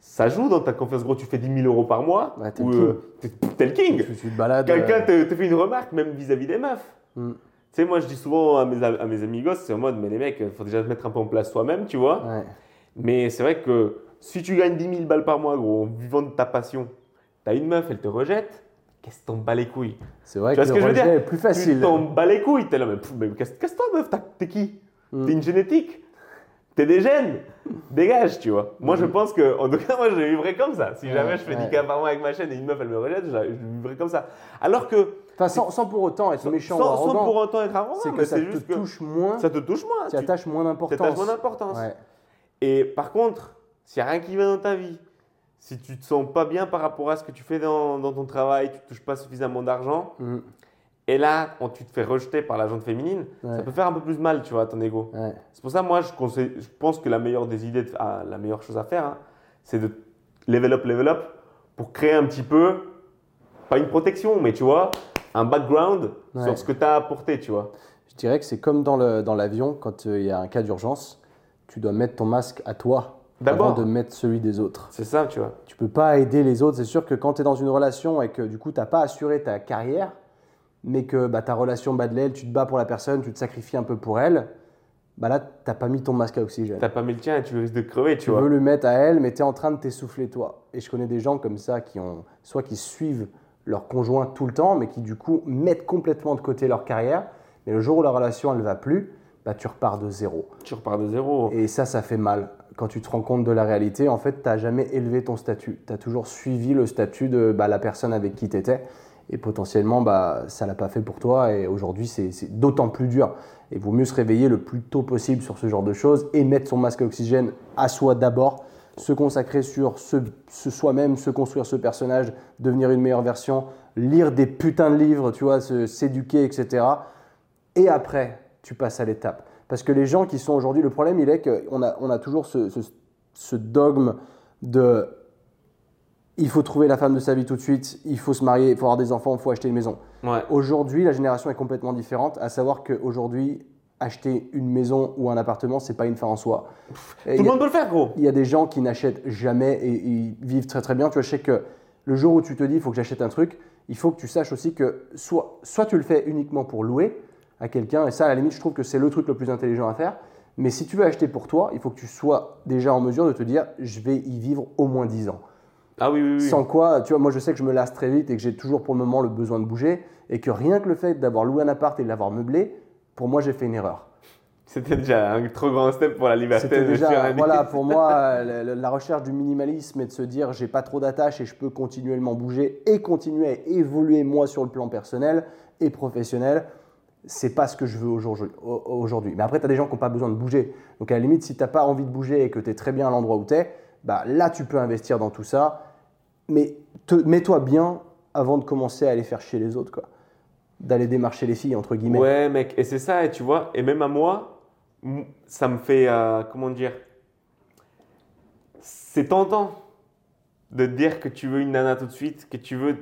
ça joue dans ta confiance. Gros, tu fais 10 000 euros par mois, Ouais, t'es ou le euh, t'es t'es le king. Tu, tu te balades. Quelqu'un euh, te, te fait une remarque, même vis-à-vis des meufs. Mm. Tu sais, moi, je dis souvent à mes, à mes amis gosses, c'est en mode, mais les mecs, il faut déjà te mettre un peu en place soi-même, tu vois. Ouais. Mais c'est vrai que si tu gagnes 10 000 balles par mois, gros, en vivant de ta passion, t'as une meuf, elle te rejette, qu'est-ce que t'en bats les couilles? C'est vrai Tu que vois ce le que je veux dire? est plus Tu facile. t'en bats les couilles, t'es là, mais, mais casse- casse-toi, meuf, t'es qui? Mm. T'es une génétique T'es des gènes Dégage, tu vois. Moi, je pense que, en tout cas, moi, je vivrais comme ça. Si Ouais, jamais je fais ouais. 10 cas par mois avec ma chaîne et une meuf, elle me rejette, je, je vivrais comme ça. Alors que, Enfin, sans, sans pour autant être méchant sans, ou sans pour autant être arrogant, c'est mais que ça te que touche moins, ça te touche moins. tu tu attaches moins d'importance. t'attaches moins d'importance. Ouais. Et par contre, s'il n'y a rien qui va dans ta vie, si tu te sens pas bien par rapport à ce que tu fais dans, dans ton travail, tu ne touches pas suffisamment d'argent, Mm. et là, quand tu te fais rejeter par la gente féminine, Ouais. ça peut faire un peu plus mal, tu vois, à ton ego. Ouais. C'est pour ça, moi, je, conseille- je pense que la meilleure des idées, de- ah, la meilleure chose à faire, hein, c'est de level up, level up, pour créer un petit peu, pas une protection, mais tu vois, un background Ouais. sur ce que tu as apporté, tu vois. Je dirais que c'est comme dans l'avion, quand euh, il y a un cas d'urgence, tu dois mettre ton masque à toi. Avant de mettre celui des autres. C'est ça, tu vois. Tu peux pas aider les autres. C'est sûr que quand tu es dans une relation et que du coup, tu n'as pas assuré ta carrière, mais que bah, ta relation bat de l'aile, tu te bats pour la personne, tu te sacrifies un peu pour elle, bah là, tu pas mis ton masque à oxygène. T'as pas mis le tien et tu risques de crever, tu, Tu vois. veux le mettre à elle, mais tu es en train de t'essouffler toi. Et je connais des gens comme ça qui ont, soit qui suivent leur conjoint tout le temps, mais qui du coup mettent complètement de côté leur carrière. Mais le jour où la relation elle va plus, bah, tu repars de zéro. Tu repars de zéro. Et ça, ça fait mal. Quand tu te rends compte de la réalité, en fait, tu n'as jamais élevé ton statut. Tu as toujours suivi le statut de bah, la personne avec qui tu étais. Et potentiellement, bah, ça l'a pas fait pour toi. Et aujourd'hui, c'est d'autant plus dur. Et vaut mieux se réveiller le plus tôt possible sur ce genre de choses et mettre son masque à oxygène à soi d'abord. Se consacrer sur ce, ce soi-même, se construire ce personnage, devenir une meilleure version, lire des putains de livres, tu vois, s'éduquer, etc. Et après, tu passes à l'étape. Parce que les gens qui sont aujourd'hui, le problème, il est qu'on a, on a toujours ce, ce- ce dogme de il faut trouver la femme de sa vie tout de suite, il faut se marier, il faut avoir des enfants, il faut acheter une maison. Ouais. Aujourd'hui, la génération est complètement différente, à savoir qu'aujourd'hui, acheter une maison ou un appartement, c'est pas une fin en soi. Tout le a- monde peut le faire, gros. il y a des gens qui n'achètent jamais et ils vivent très très bien. Tu vois, je sais que le jour où tu te dis il faut que j'achète un truc, il faut que tu saches aussi que soit, soit tu le fais uniquement pour louer à quelqu'un, et ça à la limite je trouve que c'est le truc le plus intelligent à faire, mais si tu veux acheter pour toi, il faut que tu sois déjà en mesure de te dire je vais y vivre au moins 10 ans. Ah oui, oui, oui. Sans quoi, tu vois, moi je sais que je me lasse très vite et que j'ai toujours pour le moment le besoin de bouger, et que rien que le fait d'avoir loué un appart et de l'avoir meublé, pour moi j'ai fait une erreur. C'était déjà un trop grand step pour la liberté C'était déjà, voilà, pour moi, la, la recherche du minimalisme et de se dire j'ai pas trop d'attaches et je peux continuellement bouger et continuer à évoluer moi sur le plan personnel et professionnel, c'est pas ce que je veux aujourd'hui. au- aujourd'hui. Mais après, tu as des gens qui n'ont pas besoin de bouger. Donc à la limite, si tu n'as pas envie de bouger et que tu es très bien à l'endroit où tu es, bah, là, tu peux investir dans tout ça. Mais mets-toi bien avant de commencer à aller faire chier les autres, quoi. D'aller démarcher les filles, entre guillemets. Ouais, mec, et c'est ça, et tu vois, et même à moi, ça me fait, euh, comment dire, c'est tentant de te dire que tu veux une nana tout de suite, que tu veux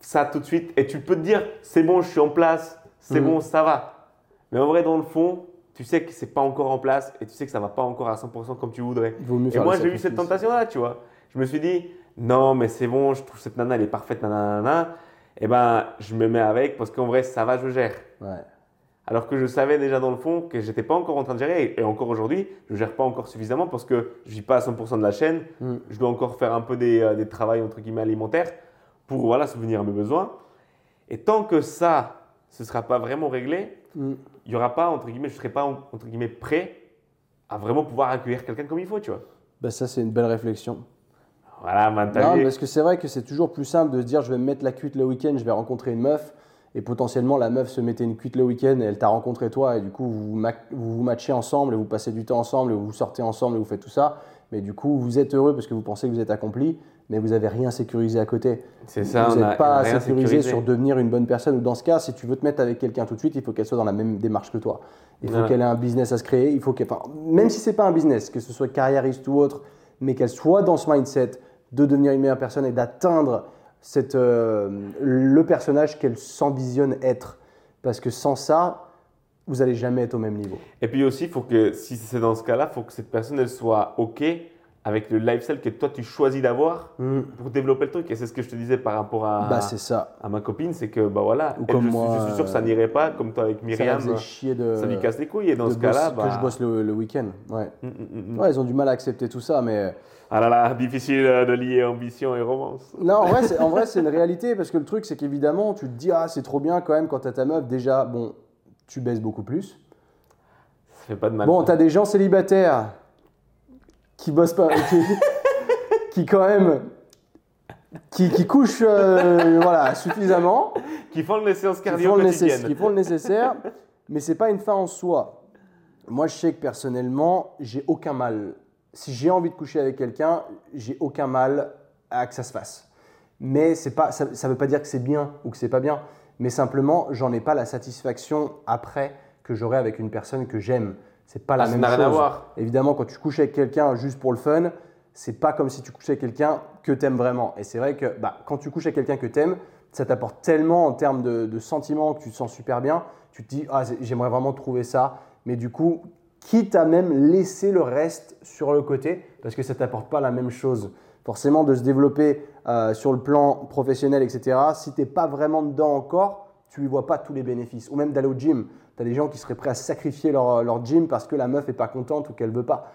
ça tout de suite, et tu peux te dire, c'est bon, je suis en place, c'est Mhm. bon, ça va. Mais en vrai, dans le fond, tu sais que c'est pas encore en place, et tu sais que ça va pas encore à 100% comme tu voudrais. Il vaut mieux Et moi, j'ai eu cette tentation-là, tu vois. Je me suis dit, non, mais c'est bon, je trouve cette nana, elle est parfaite, nanana. Et ben, je me mets avec parce qu'en vrai, ça va, je gère. Ouais. Alors que je savais déjà dans le fond que j'étais pas encore en train de gérer. Et encore aujourd'hui, je gère pas encore suffisamment parce que je vis pas à 100% de la chaîne. Mm. Je dois encore faire un peu des, euh, des travails entre guillemets alimentaires pour voilà, subvenir à mes besoins. Et tant que ça, ce sera pas vraiment réglé, Mm. il y aura pas entre guillemets, je serai pas entre guillemets prêt à vraiment pouvoir accueillir quelqu'un comme il faut, tu vois. Bah, ça, c'est une belle réflexion. Voilà, vu parce que c'est vrai que c'est toujours plus simple de se dire je vais me mettre la cuite le week-end, je vais rencontrer une meuf, et potentiellement la meuf se mettait une cuite le week-end et elle t'a rencontré toi, et du coup vous vous vous matchez ensemble, et vous passez du temps ensemble, et vous sortez ensemble, et vous faites tout ça. Mais du coup, vous êtes heureux parce que vous pensez que vous êtes accompli, mais vous n'avez rien sécurisé à côté. C'est ça, vous n'êtes pas rien sécurisé sécurisé. sur devenir une bonne personne. Ou dans ce cas, si tu veux te mettre avec quelqu'un tout de suite, il faut qu'elle soit dans la même démarche que toi. Il faut Voilà. qu'elle ait un business à se créer. Il faut qu'elle, enfin, même si c'est pas un business, que ce soit carriériste ou autre, mais qu'elle soit dans ce mindset de devenir une meilleure personne et d'atteindre cette, euh, le personnage qu'elle s'envisionne être. Parce que sans ça, vous allez jamais être au même niveau. Et puis aussi, faut que, si c'est dans ce cas-là, il faut que cette personne elle soit OK avec le lifestyle que toi tu choisis d'avoir pour développer le truc. Et c'est ce que je te disais par rapport à, Bah ça. à ma copine, c'est que bah voilà, Ou elle, comme je, suis- moi, je suis sûr que ça euh, n'irait pas comme toi avec ça Myriam. faisait chier de, ça lui casse les couilles. Et dans ce cas-là, bah, que je bosse le, le week-end. Ouais. hum, hum, hum. ouais, ils ont du mal à accepter tout ça, mais Ah là là, difficile euh, de lier ambition et romance. Non, en vrai, c'est, en vrai, c'est une réalité parce que le truc, c'est qu'évidemment, tu te dis, ah, c'est trop bien quand même quand t'as ta meuf. Déjà, bon, tu baisses beaucoup plus. Ça fait pas de mal. Bon, ça. t'as des gens célibataires qui bossent pas, qui, qui quand même, qui, qui couchent, euh, voilà, suffisamment, Qui font les séances qui cardio font, le quotidiennes. nécessaire, qui font le nécessaire, mais c'est pas une fin en soi. Moi, je sais que personnellement, j'ai aucun mal. Si j'ai envie de coucher avec quelqu'un, j'ai aucun mal à que ça se fasse. Mais c'est pas, ça ne veut pas dire que c'est bien ou que c'est pas bien. Mais simplement, j'en ai pas la satisfaction après que j'aurai avec une personne que j'aime. C'est pas la Ah, ça même n'a chose. rien à voir. Évidemment, quand tu couches avec quelqu'un juste pour le fun, c'est pas comme si tu couchais avec quelqu'un que tu aimes vraiment. Et c'est vrai que bah, quand tu couches avec quelqu'un que tu aimes, ça t'apporte tellement en termes de, de sentiments que tu te sens super bien. Tu te dis, ah, j'aimerais vraiment trouver ça. Mais du coup, quitte à même laisser le reste sur le côté, parce que ça t'apporte pas la même chose. Forcément, de se développer euh, sur le plan professionnel, etc., si tu n'es pas vraiment dedans encore, tu ne vois pas tous les bénéfices. Ou même d'aller au gym. Tu as des gens qui seraient prêts à sacrifier leur, leur gym parce que la meuf n'est pas contente ou qu'elle veut pas.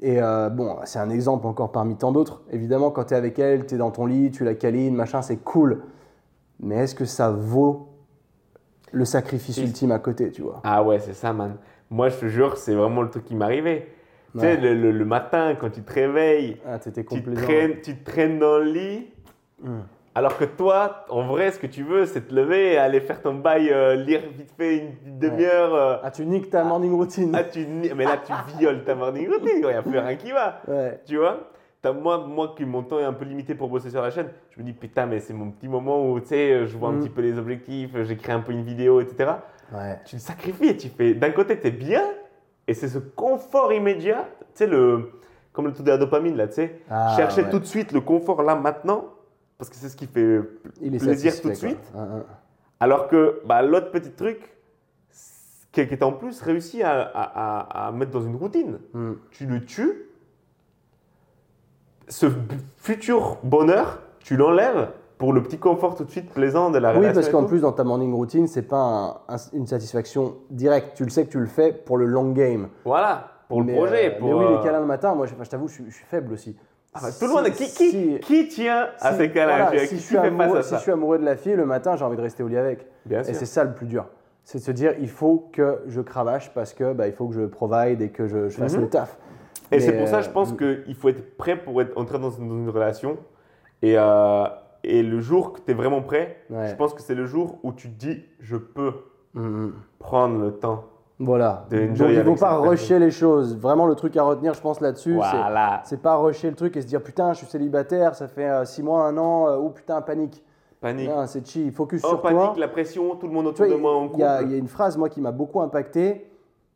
Et euh, bon, c'est un exemple encore parmi tant d'autres. Évidemment, quand tu es avec elle, tu es dans ton lit, tu la câlines, machin, c'est cool. Mais est-ce que ça vaut le sacrifice ultime à côté, tu vois? Ah ouais, c'est ça, man. Moi, je te jure, c'est vraiment le truc qui m'arrivait. Tu Ouais. sais, le, le- le matin, quand tu te réveilles, Ah, tu te, traînes, tu te traînes dans le lit. Hmm. Alors que toi, en vrai, ce que tu veux, c'est te lever et aller faire ton bail, euh, lire vite fait une petite demi-heure. euh, Ah, tu niques ta morning routine. ah, tu, mais là, tu violes ta morning routine, il n'y a plus rien qui va. Ouais. Tu vois? Moi, moi qui mon temps est un peu limité pour bosser sur la chaîne, je me dis putain, mais c'est mon petit moment où tu sais, je vois un Mm. petit peu les objectifs, j'écris un peu une vidéo, etc. Ouais. Tu le sacrifies et tu fais. D'un côté, tu es bien et c'est ce confort immédiat, tu sais, le, comme le tout de la dopamine là, tu sais. Ah, Chercher ouais. tout de suite le confort là maintenant parce que c'est ce qui fait Il est plaisir tout de suite. Hein, hein. Alors que bah, l'autre petit truc, qui est en plus réussi à, à- à- à mettre dans une routine. Hmm. Tu le tues, ce futur bonheur, tu l'enlèves pour le petit confort tout de suite plaisant de la Oui, relation. parce qu'en plus, dans ta morning routine, c'est pas un- un- une satisfaction directe. Tu le sais que tu le fais pour le long game. Voilà, pour le projet. euh, pour, mais oui, euh, les câlins le matin, moi, je, t'avoue, je suis faible aussi. Ah bah, tout le monde, qui, qui, Si- qui tient à si- ces voilà, Qui- si, je suis amoureux, à si ça je suis amoureux de la fille, le matin, j'ai envie de rester au lit avec. Bien Et c'est ça le plus dur. C'est de se dire, il faut que je cravache parce que bah, il faut que je provide et que je, je fasse Mhm. le taf. Et c'est pour ça, euh, je pense qu'il faut être prêt pour être, entrer dans une, dans une relation. Et, euh, et le jour que tu es vraiment prêt, Ouais. je pense que c'est le jour où tu te dis je peux Mhm. prendre le temps. Voilà. De Donc il ne faut pas rusher les choses. Vraiment, le truc à retenir, je pense, là-dessus, c'est Voilà. c'est pas rusher le truc et se dire putain, je suis célibataire, ça fait 6 mois, un an, euh, ou putain, panique. Panique. C'est chill, focus Oh, sur panique, toi. la pression, tout le monde autour vois, de moi en couple. y, a- il y a une phrase, moi, qui m'a beaucoup impacté,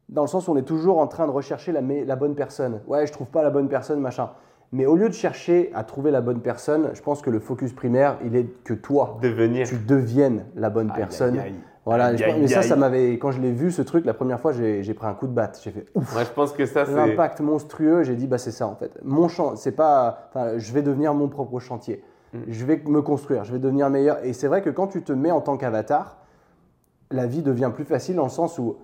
dans le sens où on est toujours en train de rechercher la, bonne personne. Ouais, je trouve pas la bonne personne, machin. Mais au lieu de chercher à trouver la bonne personne, je pense que le focus primaire, il est que toi, Devenir. tu deviennes la bonne Aïe, personne. aïe, aïe. Voilà, Aïe, je- aïe, mais ça, aïe. ça m'avait. Quand je l'ai vu, ce truc, la première fois, j'ai pris un coup de batte. J'ai fait ouf, Moi, je pense que ça, c'est. l'impact monstrueux. J'ai dit, bah, c'est ça en fait. Mon champ, c'est pas. Enfin, je vais devenir mon propre chantier. Mm. Je vais me construire, je vais devenir meilleur. Et c'est vrai que quand tu te mets en tant qu'avatar, la vie devient plus facile dans le sens où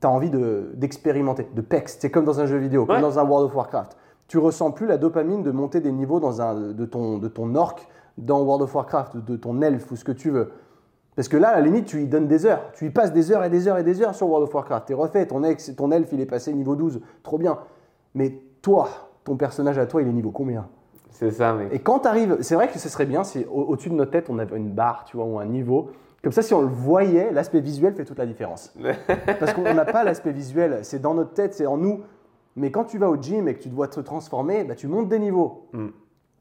tu as envie de- d'expérimenter, de, pex. C'est comme dans un jeu vidéo, comme dans un World of Warcraft. Tu ressens plus la dopamine de monter des niveaux dans un, de, ton, de ton orc dans World of Warcraft, de ton elfe ou ce que tu veux. Parce que là, à la limite, tu y donnes des heures. Tu y passes des heures et des heures et des heures sur World of Warcraft. T'es refait, ton, ex, ton elfe, il est passé niveau 12. Trop bien. Mais toi, ton personnage à toi, il est niveau combien? C'est ça, mec. Et quand tu arrives, c'est vrai que ce serait bien si au- au-dessus de notre tête, on avait une barre, tu vois, ou un niveau. Comme ça, si on le voyait, l'aspect visuel fait toute la différence. Parce qu'on n'a pas l'aspect visuel, c'est dans notre tête, c'est en nous. Mais quand tu vas au gym et que tu dois te transformer, bah, tu montes des niveaux. Mm.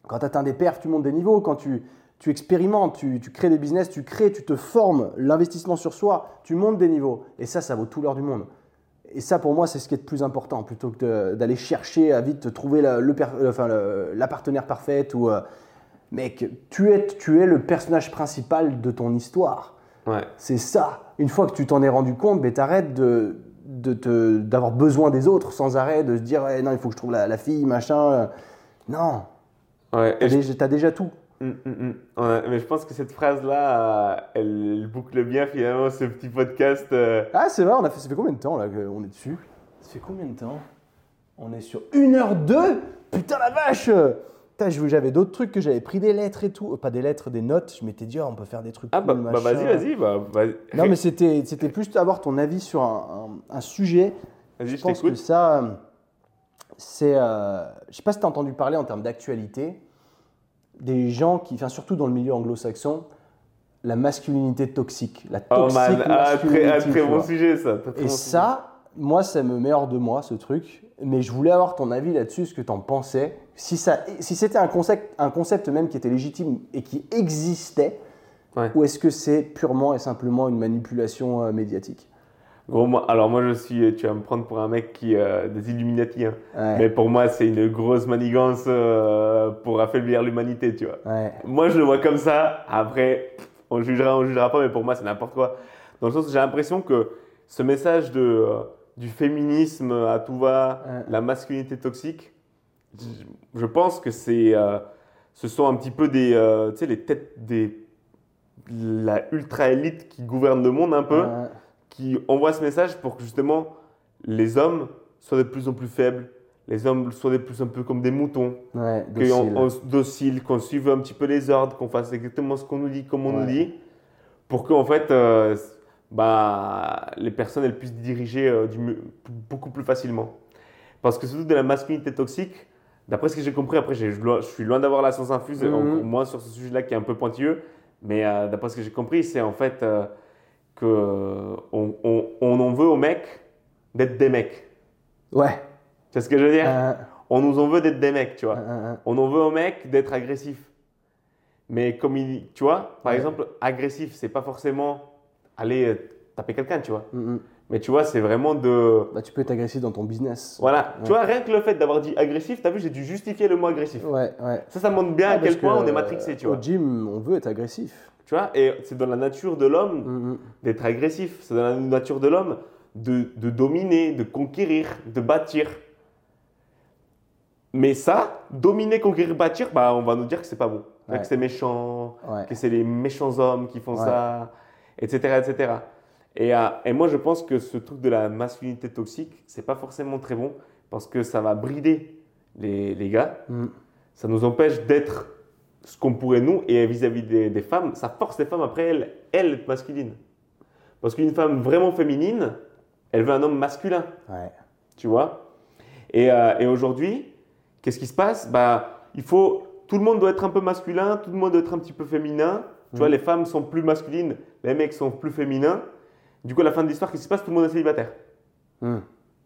Quand tu atteins des perfs, tu montes des niveaux. Quand tu, tu expérimentes, tu, tu crées des business, tu crées, tu te formes, l'investissement sur soi, tu montes des niveaux. Et ça, ça vaut tout l'or du monde. Et ça, pour moi, c'est ce qui est le plus important, plutôt que d'aller chercher à vite trouver la, le per- euh, enfin, le- la partenaire parfaite. Ou, euh, mec, tu es, tu es le personnage principal de ton histoire. Ouais. C'est ça. Une fois que tu t'en es rendu compte, ben, t'arrêtes de, d'avoir besoin des autres sans arrêt, de se dire Eh, non, il faut que je trouve la, la fille, machin. Non, Ouais. déjà, t'as déjà tout. Hum, hum. Ouais, Mais je pense que cette phrase-là, elle, elle boucle bien finalement ce petit podcast. euh, Ah, c'est vrai, on a fait, ça fait combien de temps là qu'on est dessus? Ça fait combien de temps? On est sur 1h02 Putain la vache J'avais d'autres trucs que j'avais pris des lettres et tout. Euh, Pas des lettres, des notes. Je m'étais dit, oh, on peut faire des trucs. Ah bah, cool, bah, machin. vas-y, vas-y. Bah, vas-y. Non, mais c'était c'était plus avoir ton avis sur un, un- un sujet Vas-y, Je je pense que ça, euh, c'est. euh, je sais pas si tu as entendu parler en termes d'actualité, des gens qui, enfin, surtout dans le milieu anglo-saxon, la masculinité toxique. La Oh toxic man, ah, très, bon sujet ça. très, Et bon ça, moi, ça me met hors de moi, ce truc. Mais je voulais avoir ton avis là-dessus, ce que tu en pensais. Si, ça, si c'était un concept, un concept même qui était légitime et qui existait, Ouais. ou est-ce que c'est purement et simplement une manipulation euh, médiatique? Gros, moi, alors moi je suis, tu vas me prendre pour un mec qui euh, des Illuminati, hein. Ouais. mais pour moi c'est une grosse manigance euh, pour affaiblir l'humanité, tu vois. ouais. Moi je le vois comme ça. Après, on jugera, on jugera pas, mais pour moi c'est n'importe quoi. Dans le sens où j'ai l'impression que ce message de euh, du féminisme à tout va, Ouais. la masculinité toxique, je- pense que c'est, euh, ce sont un petit peu des, euh, tu sais, les têtes des la ultra élite qui gouverne le monde un peu. Qui envoie ce message pour que justement les hommes soient de plus en plus faibles, les hommes soient de plus en plus comme des moutons, Ouais, qu'on docile. on se- docile, qu'on suive un petit peu les ordres, qu'on fasse exactement ce qu'on nous dit, comme on nous dit, pour qu'en fait, euh, bah, les personnes elles puissent diriger euh, du beaucoup plus facilement. Parce que surtout de la masculinité toxique, d'après ce que j'ai compris, après je, suis loin d'avoir la science infuse, encore moins sur ce sujet-là qui est un peu pointilleux, mais euh, d'après ce que j'ai compris, c'est en fait euh, que euh, on, on- on en veut aux mecs d'être des mecs. Ouais. Tu vois ce que je veux dire? Euh, on nous en veut d'être des mecs, tu vois. On en veut aux mecs d'être agressifs. Mais comme il, tu vois, par Ouais. exemple, agressif, c'est pas forcément aller euh, taper quelqu'un, tu vois. Mm, mm. Mais tu vois, c'est vraiment de. Bah, tu peux être agressif dans ton business. Voilà. Tu vois, rien que le fait d'avoir dit agressif, t'as vu, j'ai dû justifier le mot agressif. Ouais, ouais. Ça, ça montre bien Ah, à quel point que, on est euh, matrixé, tu Au vois. gym, on veut être agressif. Tu vois, et c'est dans la nature de l'homme Mm, mm. d'être agressif. C'est dans la nature de l'homme de, de dominer, de conquérir, de bâtir. Mais ça, dominer, conquérir, bâtir, bah, on va nous dire que c'est pas bon. Ouais. Que c'est méchant, Ouais. que c'est les méchants hommes qui font ça, etc. etc. Et, euh, et moi, je pense que ce truc de la masculinité toxique, c'est pas forcément très bon parce que ça va brider les, les gars. Mm. Ça nous empêche d'être ce qu'on pourrait nous et vis-à-vis des, des femmes, ça force les femmes après elles, elles être masculines. Parce qu'une femme vraiment féminine, elle veut un homme masculin Ouais. tu vois? Et, euh, et aujourd'hui, qu'est-ce qui se passe? Bah, il faut, Tout le monde doit être un peu masculin, tout le monde doit être un petit peu féminin. Tu vois, les femmes sont plus masculines, les mecs sont plus féminins. Du coup, à la fin de l'histoire, qu'est-ce qui se passe? Tout le monde est célibataire. Mm.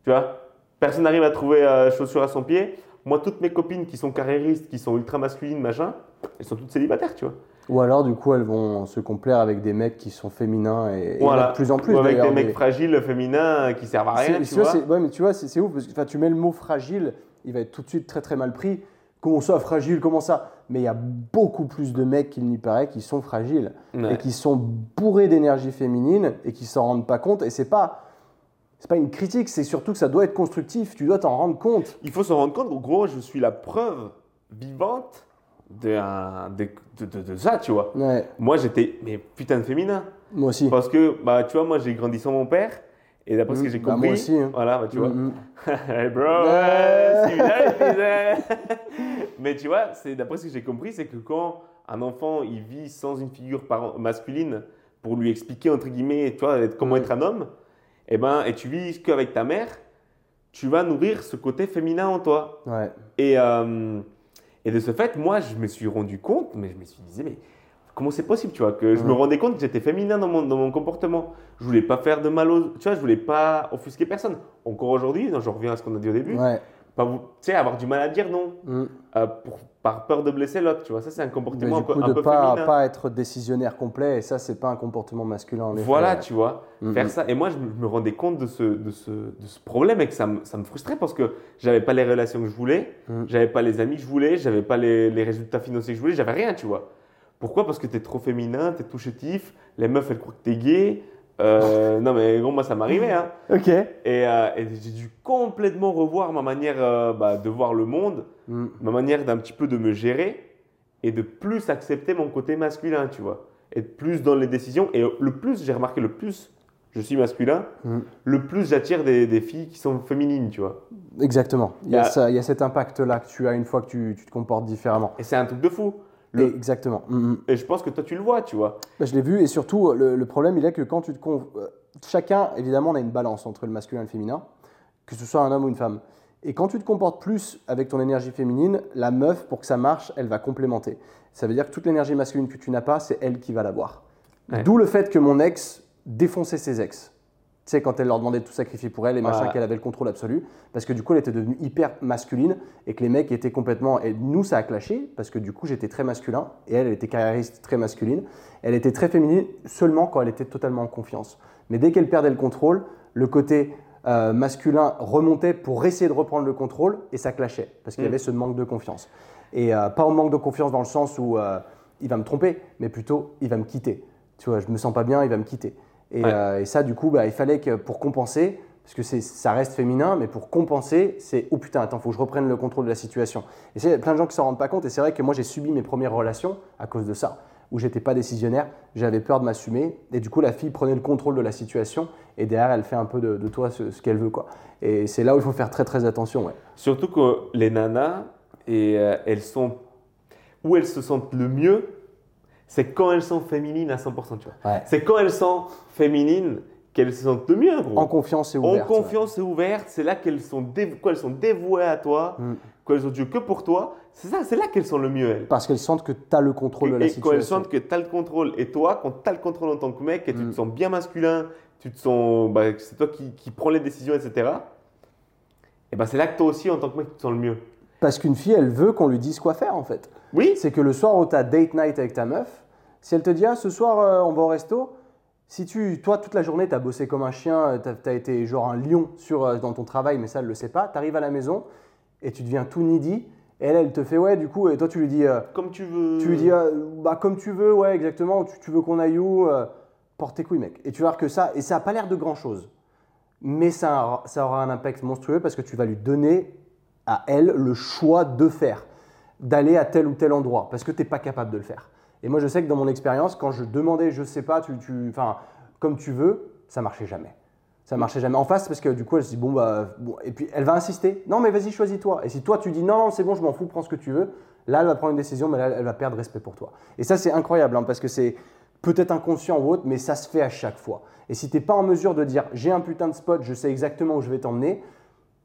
Tu vois? Personne n'arrive à trouver euh, chaussures à son pied. Moi, toutes mes copines qui sont carriéristes, qui sont ultra masculines, machin, elles sont toutes célibataires, tu vois. Ou alors, du coup, elles vont se complaire avec des mecs qui sont féminins et, de plus en plus. Ou avec des mecs fragiles, féminins, qui servent à rien, tu vois, ouais, mais tu vois, c'est ouf parce que tu mets le mot fragile, il va être tout de suite très très mal pris. Comment ça, fragile Comment ça Mais il y a beaucoup plus de mecs qu'il n'y paraît qui sont fragiles Ouais. et qui sont bourrés d'énergie féminine et qui s'en rendent pas compte. Et c'est pas c'est pas une critique, c'est surtout que ça doit être constructif. Tu dois t'en rendre compte. Il faut se rendre compte, en gros, je suis la preuve vivante de, un- de, de- de- de ça, tu vois. Ouais, Moi, j'étais, mais putain de féminin. moi aussi. Parce que, bah, tu vois, moi, j'ai grandi sans mon père. Et d'après ce que Mm, j'ai bah, compris, moi aussi, hein. voilà, bah, tu vois. Mm, mm. hey bro, Ouais. ouais, celui-là, il disait. Mais tu vois, c'est d'après ce que j'ai compris, c'est que quand un enfant il vit sans une figure masculine pour lui expliquer entre guillemets, tu vois, comment Mm. être un homme, et ben, et tu vis qu'avec ta mère, tu vas nourrir ce côté féminin en toi. Ouais. Et, euh, et de ce fait, moi, je me suis rendu compte, mais je me suis dit, mais comment c'est possible, tu vois, que je me rendais compte que j'étais féminin dans mon, dans mon comportement. Je voulais pas faire de mal aux, tu vois, je voulais pas offusquer personne. Encore aujourd'hui, je reviens à ce qu'on a dit au début, Ouais. pas tu sais, avoir du mal à dire non, Mm. euh, pour, par peur de blesser l'autre, tu vois, ça c'est un Mais comportement du un peu, coup, un de peu pas, féminin. pas être décisionnaire complet, et ça, c'est pas un comportement masculin en. Voilà, tu vois, Mhm. faire ça. Et moi, je me, rendais compte de ce, de ce, de ce problème et que ça me, ça me frustrait parce que j'avais pas les relations que je voulais, j'avais pas les amis que je voulais, j'avais pas les, les résultats financiers que je voulais, j'avais rien, tu vois. Pourquoi? Parce que tu es trop féminin, tu es tout chétif, les meufs elles croient que tu es gay. Euh, non, mais gros, moi ça m'arrivait. Hein. Ok. Et, euh, et j'ai dû complètement revoir ma manière euh, bah, de voir le monde, Mm. ma manière d'un petit peu de me gérer et de plus accepter mon côté masculin, tu vois. Être plus dans les décisions. Et le plus, j'ai remarqué, le plus je suis masculin, Mm. le plus j'attire des, des filles qui sont féminines, tu vois. Exactement. Il y, a Il y a- ça, il y a cet impact-là que tu as une fois que tu, tu te comportes différemment. Et c'est un truc de fou. Le- Et exactement. Mm, mm. Et je pense que toi, tu le vois, tu vois. Bah, je l'ai vu et surtout, le, le problème, il est que quand tu te. con- euh, Chacun, évidemment, on a une balance entre le masculin et le féminin, que ce soit un homme ou une femme. Et quand tu te comportes plus avec ton énergie féminine, la meuf, pour que ça marche, elle va complémenter. Ça veut dire que toute l'énergie masculine que tu n'as pas, c'est elle qui va l'avoir. Ouais. D'où le fait que mon ex défonçait ses ex. Sais, quand elle leur demandait de tout sacrifier pour elle et machin, qu'elle avait le contrôle absolu. Parce que du coup, elle était devenue hyper masculine et que les mecs étaient complètement. Et nous, ça a clashé parce que du coup, j'étais très masculin et elle, elle était carriériste très masculine. Elle était très féminine seulement quand elle était totalement en confiance. Mais dès qu'elle perdait le contrôle, le côté euh, masculin remontait pour essayer de reprendre le contrôle et ça clashait parce qu'il y Mm. avait ce manque de confiance. Et euh, pas au manque de confiance dans le sens où euh, il va me tromper, mais plutôt il va me quitter. Tu vois, je me sens pas bien, il va me quitter. Et, Ouais. euh, et ça, du coup, bah, il fallait que pour compenser, parce que ça reste féminin, mais pour compenser, c'est oh putain, attends, faut que je reprenne le contrôle de la situation. Et c'est plein de gens qui s'en rendent pas compte. Et c'est vrai que moi, j'ai subi mes premières relations à cause de ça, où j'étais pas décisionnaire, j'avais peur de m'assumer. Et du coup, la fille prenait le contrôle de la situation, et derrière, elle fait un peu de, de toi ce, ce qu'elle veut, quoi. Et c'est là où il faut faire très très attention. Ouais. Surtout que les nanas, et, euh, elles sont. Où elles se sentent le mieux, c'est quand elles sont féminines à 100%, tu vois. Ouais. C'est quand elles sont féminines qu'elles se sentent le mieux, gros. En confiance et En ouverte. ouais. confiance et ouverte, c'est là qu'elles sont, dévouées à toi, Mm. qu'elles ont Dieu que pour toi. C'est ça, c'est là qu'elles sont le mieux, elles. Parce qu'elles sentent que tu as le contrôle de la et quand elles situation. sentent que tu as le contrôle, et toi, quand tu as le contrôle en tant que mec, et tu Mm. te sens bien masculin, tu te sens, bah, c'est toi qui, qui prends les décisions, etc. Et ben c'est là que toi aussi, en tant que mec, tu te sens le mieux. Parce qu'une fille, elle veut qu'on lui dise quoi faire en fait. Oui. C'est que le soir où tu as date night avec ta meuf, si elle te dit ah, ce soir euh, on va au resto, si tu, toi toute la journée tu as bossé comme un chien, tu as, été genre un lion sur, euh, dans ton travail, mais ça elle le sait pas, tu arrives à la maison et tu deviens tout needy, et elle, elle te fait ouais, du coup, et toi tu lui dis, euh, Comme tu veux. tu lui dis euh, bah comme tu veux, ouais, exactement, tu, tu veux qu'on aille où euh, Porte tes couilles, mec. Et tu vas voir que ça, et ça n'a pas l'air de grand chose, mais ça, ça aura un impact monstrueux parce que tu vas lui donner à elle le choix de faire, d'aller à tel ou tel endroit, parce que tu n'es pas capable de le faire. Et moi, je sais que dans mon expérience, quand je demandais, je sais pas, tu, tu, enfin, comme tu veux, ça marchait jamais. Ça marchait jamais en face parce que du coup, elle se dit bon bah, bon. et puis elle va insister. Non, mais vas-y, choisis-toi. Et si toi tu dis non, non, c'est bon, je m'en fous, prends ce que tu veux. Là, elle va prendre une décision, mais là, elle va perdre respect pour toi. Et ça, c'est incroyable hein, parce que c'est peut-être inconscient ou autre, mais ça se fait à chaque fois. Et si tu n'es pas en mesure de dire j'ai un putain de spot, je sais exactement où je vais t'emmener,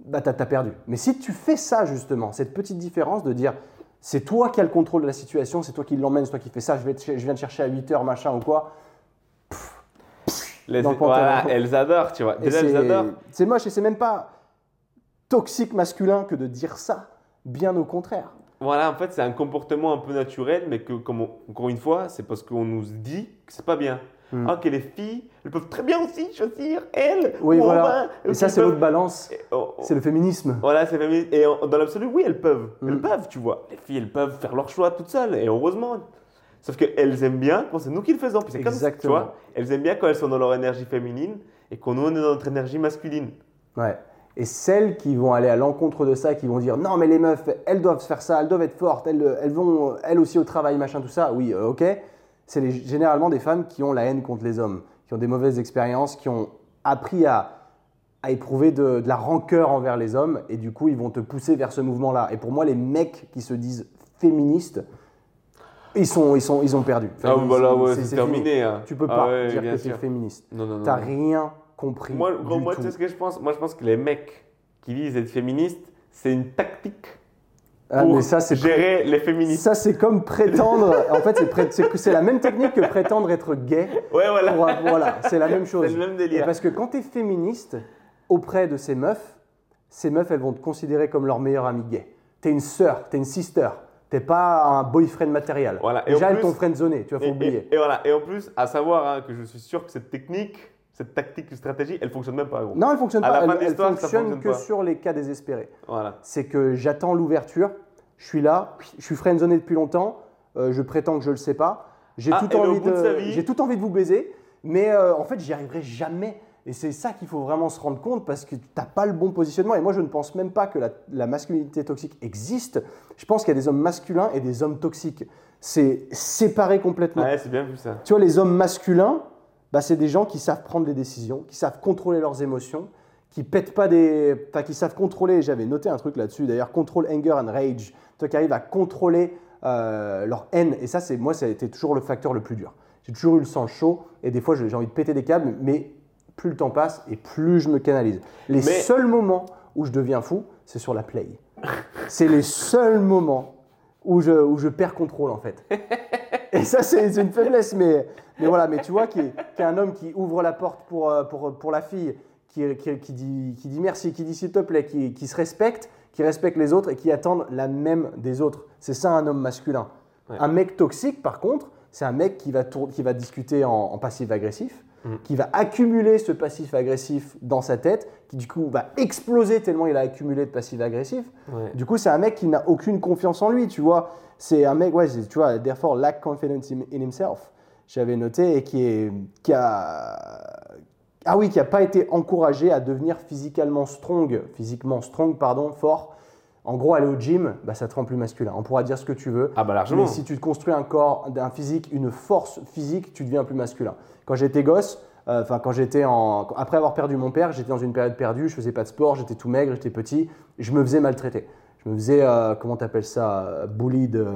bah t'as t'as perdu. Mais si tu fais ça justement, cette petite différence de dire c'est toi qui as le contrôle de la situation, c'est toi qui l'emmène, c'est toi qui fais ça, je, vais te- je viens te chercher à 8 heures, machin ou quoi. Les- dans le voilà, elles adorent, tu vois. Déjà, elles adorent. C'est moche et c'est même pas toxique masculin que de dire ça. Bien au contraire. Voilà, en fait, c'est un comportement un peu naturel, mais que, comme on- encore une fois, c'est parce qu'on nous dit que c'est pas bien. Hmm. Ah, que les filles, elles peuvent très bien aussi choisir elles. Oui, ou voilà. Et ça, c'est peuvent- l'autre balance. Oh, oh. C'est le féminisme. Voilà, c'est féministe. Et en- dans l'absolu, oui, elles peuvent. Elles Mm. peuvent, tu vois. Les filles, elles peuvent faire leur choix toutes seules, et heureusement. Sauf qu'elles aiment bien quand c'est nous qui le faisons. Puis ça, tu Exactement. vois. Elles aiment bien quand elles sont dans leur énergie féminine et qu'on nous on est dans notre énergie masculine. Ouais. Et celles qui vont aller à l'encontre de ça, qui vont dire non, mais les meufs, elles doivent faire ça, elles doivent être fortes, elles, elles vont elles aussi au travail, machin, tout ça. Oui, euh, ok. C'est généralement des femmes qui ont la haine contre les hommes, qui ont des mauvaises expériences, qui ont appris à, à éprouver de, de la rancœur envers les hommes, et du coup, ils vont te pousser vers ce mouvement-là. Et pour moi, les mecs qui se disent féministes, ils, sont, ils, sont, ils ont perdu. Enfin, ah, bah là, ouais, c'est- terminé. hein. Tu peux Ah pas ouais, dire que tu es féministe. Non, non, non. T'as rien compris. Moi, du moi tu tout. sais ce que je pense? Moi, je pense que les mecs qui disent être féministes, c'est une tactique Ah, pour mais ça, c'est gérer les féministes. Ça, c'est comme prétendre. en fait, c'est la même technique que prétendre être gay. Ouais, voilà. Pour- voilà, c'est la même chose. C'est le même Et délire. parce que quand tu es féministe auprès de ces meufs, ces meufs, elles vont te considérer comme leur meilleure amie gay. Tu es une sœur, tu es une sister. T'es pas un boyfriend matériel. Voilà, et Déjà, elles t'ont friendzoné, tu vois, faut Et, oublier. et- et voilà. Et en plus, à savoir hein, que je suis sûr que cette technique, cette tactique, cette stratégie, elle fonctionne même pas. Gros. Non, elle fonctionne À pas. la fin Elle, elle ça fonctionne que pas. sur les cas désespérés. Voilà. c'est que j'attends l'ouverture, je suis là, je suis friendzoné depuis longtemps, euh, je prétends que je le sais pas, j'ai Ah, tout, envie de j'ai tout envie de vous baiser, mais euh, en fait j'y arriverai jamais. Et c'est ça qu'il faut vraiment se rendre compte parce que tu n'as pas le bon positionnement. Et moi je ne pense même pas que la, la masculinité toxique existe. Je pense qu'il y a des hommes masculins et des hommes toxiques. C'est séparé complètement. Ouais, c'est bien vu ça. Tu vois, les hommes masculins, bah, c'est des gens qui savent prendre des décisions, qui savent contrôler leurs émotions, qui pètent pas des. Enfin, qui savent contrôler. J'avais noté un truc là-dessus d'ailleurs, control anger and rage. Toi qui arrives à contrôler euh, leur haine. Et ça, c'est moi, ça a été toujours le facteur le plus dur. J'ai toujours eu le sang chaud et des fois, j'ai envie de péter des câbles, mais plus le temps passe et plus je me canalise. Les Mais- seuls moments où je deviens fou, c'est sur la play. c'est les seuls moments où je, où je perds contrôle en fait. Et ça, c'est une faiblesse, mais, mais voilà, mais tu vois, qui est, un homme qui ouvre la porte pour, euh, pour, pour la fille, qui, qui, qui dit, qui dit merci, qui dit s'il te plaît, qui, qui se respecte, qui respecte les autres et qui attendent la même des autres. C'est ça un homme masculin. Ouais. Un mec toxique, par contre, c'est un mec qui va, tour- qui va discuter en, en passif-agressif, Mhm. qui va accumuler ce passif-agressif dans sa tête, qui du coup va exploser tellement il a accumulé de passif-agressif. Ouais. Du coup, c'est un mec qui n'a aucune confiance en lui, tu vois. C'est un mec, ouais, tu vois, therefore lack confidence in, in himself. J'avais noté et qui est, qui a, ah oui, qui a pas été encouragé à devenir physiquement strong, physiquement strong, pardon, fort. En gros, aller au gym, bah, ça te rend plus masculin. On pourra dire ce que tu veux. Ah bah largement. Mais si tu te construis un corps, un physique, une force physique, tu deviens plus masculin. Quand j'étais gosse, euh, enfin quand j'étais en, après avoir perdu mon père, j'étais dans une période perdue, je faisais pas de sport, j'étais tout maigre, j'étais petit, je me faisais maltraiter. Je me faisais, euh, comment t'appelles ça, euh, bully de,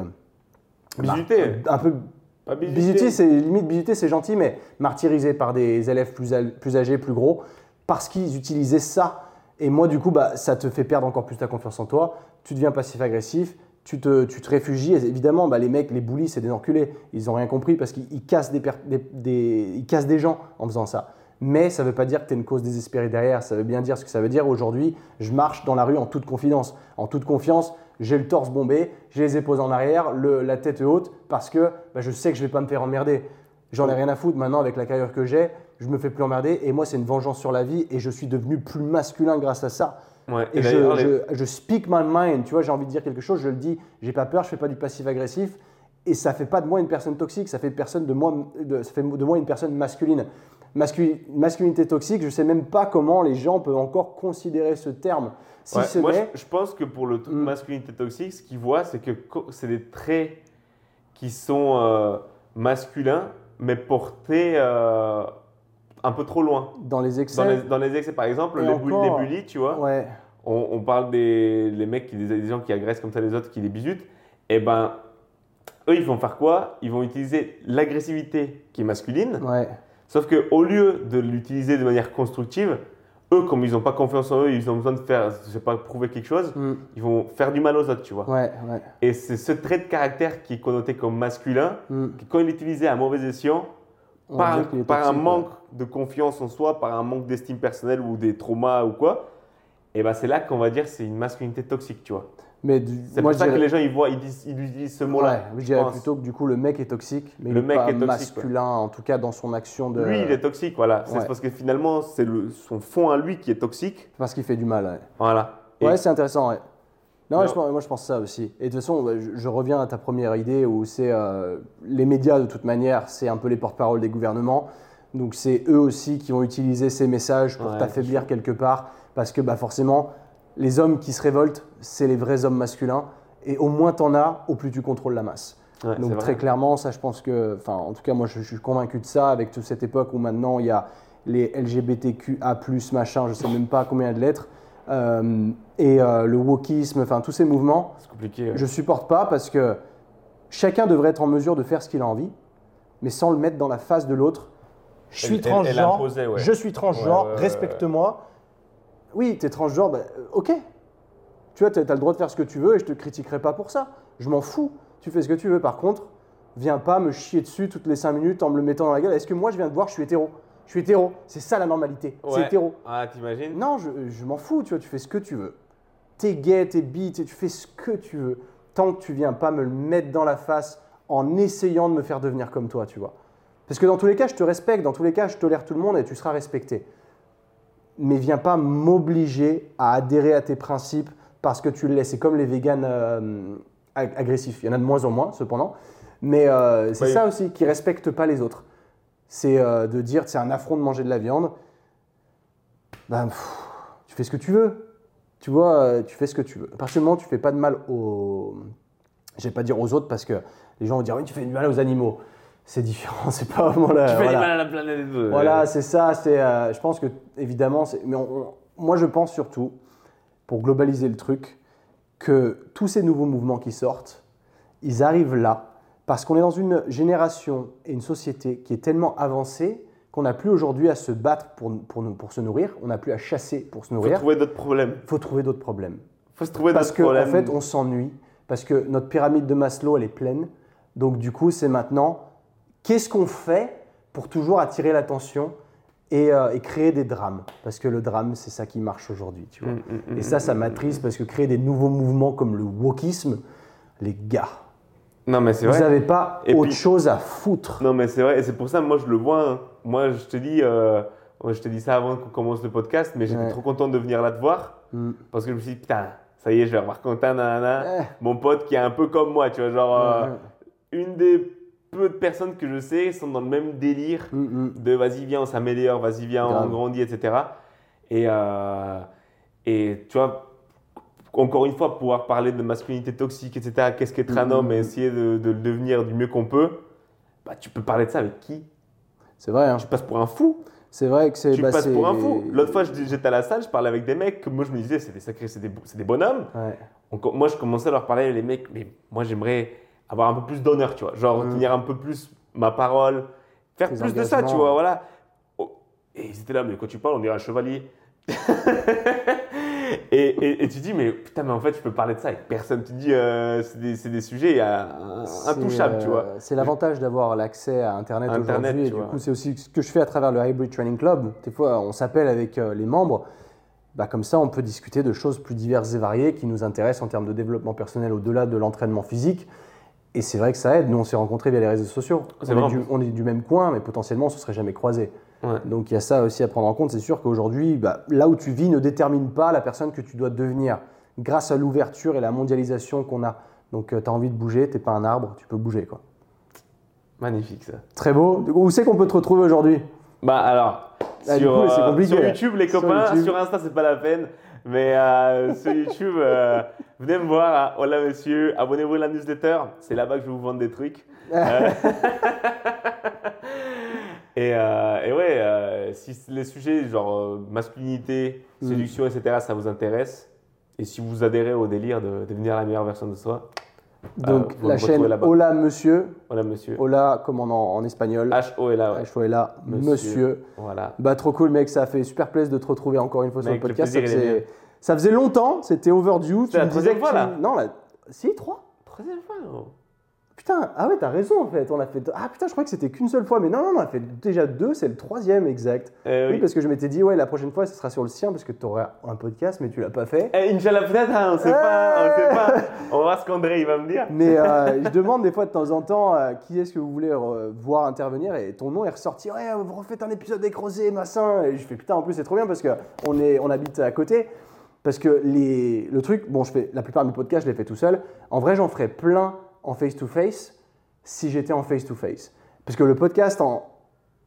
Bisuté. un peu Pas bisuté. C'est limite bisuté, c'est gentil, mais martyrisé par des élèves plus, plus âgés, plus gros, parce qu'ils utilisaient ça. Et moi, du coup, bah, ça te fait perdre encore plus ta confiance en toi. Tu deviens passif-agressif, tu te, tu te réfugies. Et évidemment, bah, les mecs, les bullies, c'est des enculés. Ils n'ont rien compris parce qu'ils ils cassent des, per- des- des- ils cassent des gens en faisant ça. Mais ça ne veut pas dire que tu es une cause désespérée derrière. Ça veut bien dire ce que ça veut dire. Aujourd'hui, je marche dans la rue en toute confidence. En toute confiance, j'ai le torse bombé, j'ai les épaules en arrière, le- la tête haute, parce que bah, je sais que je vais pas me faire emmerder. J'en ai rien à foutre maintenant avec la carrière que j'ai, je me fais plus emmerder et moi c'est une vengeance sur la vie et je suis devenu plus masculin grâce à ça. Ouais. Et, Et je, d'ailleurs, les- je- je speak my mind, tu vois, j'ai envie de dire quelque chose, je le dis, j'ai pas peur, je fais pas du passif agressif et ça fait pas de moi une personne toxique, ça fait, personne de, moi, de, ça fait de moi une personne masculine. Masculi- masculinité toxique, je sais même pas comment les gens peuvent encore considérer ce terme. Si Ouais, ce moi, je, je pense que pour le truc Mm. masculinité toxique, ce qu'ils voient, c'est que c'est des traits qui sont euh, masculins, mais portés euh, un peu trop loin. dans les excès, Dans les, dans les excès, par exemple, les, encore- les bullies, tu vois, ouais, on, on parle des les mecs, qui, des, des gens qui agressent comme ça les autres, qui les bisutent, et ben, eux, ils vont faire quoi? Ils vont utiliser l'agressivité qui est masculine, ouais, Sauf qu'au lieu de l'utiliser de manière constructive, eux, comme ils n'ont pas confiance en eux, ils ont besoin de faire, je sais pas, prouver quelque chose, Mm. ils vont faire du mal aux autres, tu vois. ouais, ouais. Et c'est ce trait de caractère qui est connoté comme masculin, Mm. qui, quand il est utilisé à mauvais escient, On par, un ouais. manque de confiance en soi, par un manque d'estime personnelle ou des traumas ou quoi, et ben c'est là qu'on va dire c'est une masculinité toxique, tu vois. Mais C'est pour ça je que dirais- les gens ils voient, ils, disent, ils utilisent ce Ouais, mot-là. je je dirais pense. plutôt que du coup le mec est toxique, mais Le il est mec pas est toxique, masculin, en tout cas dans son action de. Lui, il est toxique, voilà. C'est Ouais. parce que finalement, c'est son fond à lui qui est toxique. Parce qu'il fait du mal. Ouais, Voilà. Et- Ouais, c'est intéressant. ouais. Non, Non. Je, pense- moi je pense ça aussi. Et de toute façon, bah, je, je reviens à ta première idée où c'est euh, les médias de toute manière, c'est un peu les porte-parole des gouvernements. Donc c'est eux aussi qui vont utiliser ces messages pour Ouais, t'affaiblir quelque part, parce que bah, forcément, les hommes qui se révoltent, c'est les vrais hommes masculins. Et au moins t'en as, au plus tu contrôles la masse. Ouais, Donc très clairement, ça je pense que, enfin en tout cas moi je, je suis convaincu de ça avec toute cette époque où maintenant il y a les LGBTQA+, machin, je sais même pas combien de lettres, euh, et euh, le wokisme, enfin tous ces mouvements, compliqué. ouais. je supporte pas parce que chacun devrait être en mesure de faire ce qu'il a envie, mais sans le mettre dans la face de l'autre. Je suis transgenre, ouais. je suis transgenre, respecte-moi. Oui, tu es transgenre, bah, euh, ok. Tu vois, tu as le droit de faire ce que tu veux et je te critiquerai pas pour ça. Je m'en fous. Tu fais ce que tu veux. Par contre, viens pas me chier dessus toutes les 5 minutes en me le mettant dans la gueule. Est-ce que moi, je viens de voir, je suis hétéro? Je suis hétéro. C'est ça la normalité. C'est hétéro. Ah, t'imagines? Non, je, je m'en fous, tu vois, tu fais ce que tu veux. T'es gay, t'es bi, t'es- tu fais ce que tu veux. Tant que tu viens pas me le mettre dans la face en essayant de me faire devenir comme toi, tu vois. Parce que dans tous les cas, je te respecte, dans tous les cas, je tolère tout le monde et tu seras respecté. Mais viens pas m'obliger à adhérer à tes principes parce que tu le laisses. C'est comme les véganes euh, ag- agressifs. Il y en a de moins en moins, cependant. Mais euh, c'est Oui. ça aussi, qui respectent pas les autres. C'est euh, de dire c'est un affront de manger de la viande. Ben, pff, tu fais ce que tu veux. Tu vois, tu fais ce que tu veux. À partir du moment où tu fais pas de mal aux. Je vais pas dire aux autres parce que les gens vont dire oui, tu fais du mal aux animaux. C'est différent, c'est pas vraiment la. Tu fais voilà. du mal à la planète. euh, Voilà, c'est ça. C'est, euh, je pense que évidemment, c'est- mais on- on- moi je pense surtout, pour globaliser le truc, que tous ces nouveaux mouvements qui sortent, ils arrivent là parce qu'on est dans une génération et une société qui est tellement avancée qu'on n'a plus aujourd'hui à se battre pour, pour, pour se nourrir, on n'a plus à chasser pour se Faut nourrir. trouver d'autres problèmes. Il faut trouver d'autres problèmes. Faut se trouver Parce d'autres qu'en problèmes. fait, on s'ennuie, parce que notre pyramide de Maslow, elle est pleine. Donc du coup, c'est maintenant, qu'est-ce qu'on fait pour toujours attirer l'attention et, euh, et créer des drames? Parce que le drame, c'est ça qui marche aujourd'hui, tu vois. Mm, mm, mm, Et ça, ça m'attriste parce que créer des nouveaux mouvements comme le wokisme, les gars, Non, mais c'est vous vrai. n'avez pas Et autre puis- chose à foutre. Non, mais c'est vrai. Et c'est pour ça, moi, je le vois. hein. Moi, je te dis, euh, je te dis ça avant qu'on commence le podcast, mais j'étais Ouais. trop content de venir là te voir parce que je me suis dit, putain, ça y est, je vais revoir Quentin, nanana. Mon pote qui est un peu comme moi, tu vois, genre, euh, une des peu de personnes que je sais sont dans le même délire Mm, mm. de vas-y, viens, on s'améliore, vas-y, viens, on grandit, etc. Et, euh, et tu vois, encore une fois, pouvoir parler de masculinité toxique, etc., qu'est-ce qu'être un Mhm. homme et essayer de, de le devenir du mieux qu'on peut, bah, tu peux parler de ça avec qui? C'est vrai, hein. Tu passes pour un fou. c'est vrai que c'est. Tu bah, passes pour un fou. L'autre fois, j'étais à la salle, je parlais avec des mecs que moi, je me disais, c'est des sacrés, c'est des, bonhommes. Ouais. On moi, je commençais à leur parler, les mecs, mais moi, j'aimerais avoir un peu plus d'honneur, tu vois. Genre, Mhm. tenir un peu plus ma parole, faire plus de ça, tu vois, voilà. Oh, Et ils étaient là, mais quand tu parles, on dirait un chevalier. et, et, et tu dis, mais putain, mais en fait, je peux parler de ça avec personne. Tu dis, euh, c'est des, des sujets intouchables, tu vois. euh, C'est l'avantage d'avoir l'accès à Internet, Internet, aujourd'hui. Et du vois. coup, c'est aussi ce que je fais à travers le Hybrid Training Club. Des fois, on s'appelle avec euh, les membres bah, comme ça, on peut discuter de choses plus diverses et variées qui nous intéressent en termes de développement personnel au-delà de l'entraînement physique. Et c'est vrai que ça aide. Nous, on s'est rencontrés via les réseaux sociaux. On est, du, on est du même coin, mais potentiellement, on ne se serait jamais croisés. Ouais. Donc il y a ça aussi à prendre en compte. C'est sûr qu'aujourd'hui, bah, là où tu vis ne détermine pas la personne que tu dois devenir grâce à l'ouverture et la mondialisation qu'on a. Donc tu as envie de bouger, tu n'es pas un arbre, tu peux bouger. Quoi. Magnifique ça. Très beau. Où c'est qu'on peut te retrouver aujourd'hui? Bah alors, Ah, sur, coup, c'est euh, sur. YouTube les Sur copains, YouTube. sur, Insta c'est pas la peine, mais euh, sur YouTube, euh, venez me voir, à Hola Monsieur, abonnez-vous à la newsletter, c'est là-bas que je vais vous vendre des trucs. Euh, et, et ouais, si les sujets genre masculinité, Mm. séduction, etc., ça vous intéresse, et si vous adhérez au délire de devenir la meilleure version de soi, Donc Euh, vous la chaîne. Hola Monsieur, Hola Monsieur. Hola comme en, en espagnol, H-O est là, ouais. Hola Monsieur. Monsieur. Voilà. Bah trop cool mec, ça fait super plaisir de te retrouver encore une fois sur Mec, le le podcast. plaisir, ça, faisait, mien. ça faisait longtemps, c'était overdue. C'est la disais troisième fois, tu- là Non, la... si, trois Troisième fois, gros. Putain, ah ouais, t'as raison en fait. On a fait. Ah putain, je crois que c'était qu'une seule fois, mais non, non, on a fait déjà deux, c'est le troisième exact. Euh, oui. oui. parce que je m'étais dit, ouais, la prochaine fois, ce sera sur le sien parce que t'aurais un podcast, mais tu l'as pas fait. Eh, Inch'Allah, peut-être, hein, on sait pas, on sait pas. On va voir ce qu'André il va me dire. Mais euh, je demande des fois de temps en temps euh, qui est-ce que vous voulez voir intervenir et ton nom est ressorti. Ouais, vous refaites un épisode avec Rosé, machin. Et je fais putain, en plus c'est trop bien parce que on est, on habite à côté. Parce que les, le truc, bon, je fais la plupart de mes podcasts, je les fais tout seul. En vrai, j'en ferais plein en face to face si j'étais en face to face. Parce que le podcast en,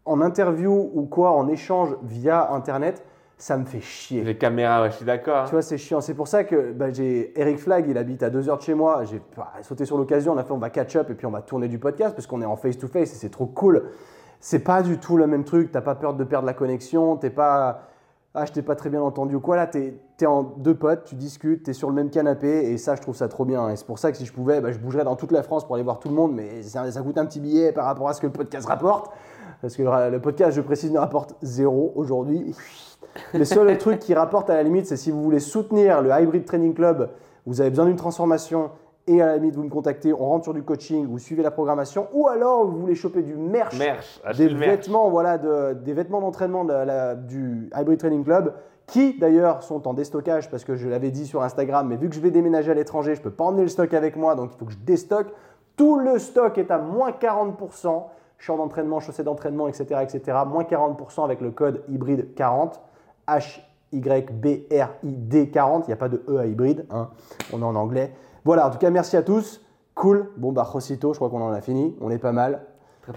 en interview ou quoi, en échange via internet, ça me fait chier. Les caméras, ouais, je suis d'accord. hein. Tu vois, c'est chiant. C'est pour ça que bah, j'ai Eric Flag, il habite à deux heures de chez moi. J'ai bah, sauté sur l'occasion. On a fait, on va catch up et puis on va tourner du podcast parce qu'on est en face to face et c'est trop cool. C'est pas du tout le même truc. T'as pas peur de perdre la connexion. T'es pas ah, je t'ai pas très bien entendu ou quoi. Là, t'es es en deux potes, tu discutes, t'es sur le même canapé et ça, je trouve ça trop bien. Et c'est pour ça que si je pouvais, bah, je bougerais dans toute la France pour aller voir tout le monde, mais ça, coûte un petit billet par rapport à ce que le podcast rapporte. Parce que le, le podcast, je précise, ne rapporte zéro aujourd'hui. Les seuls trucs qui rapportent à la limite, c'est si vous voulez soutenir le Hybrid Training Club, vous avez besoin d'une transformation et à la limite, vous me contactez, on rentre sur du coaching, vous suivez la programmation, ou alors vous voulez choper du merch, des le merch. vêtements, voilà, de- des vêtements d'entraînement de du Hybrid Training Club, qui d'ailleurs sont en déstockage parce que je l'avais dit sur Instagram, mais vu que je vais déménager à l'étranger, je ne peux pas emmener le stock avec moi, donc il faut que je déstocke. Tout le stock est à moins 40%, champ d'entraînement, chaussées d'entraînement, etc., etc., moins 40% avec le code hybride 40, H-Y-B-R-I-D 40, il n'y a pas de E à hybride, hein, on est en anglais. Voilà, en tout cas, merci à tous. Cool. Bon, bah, Rosito, je crois qu'on en a fini. On est pas mal.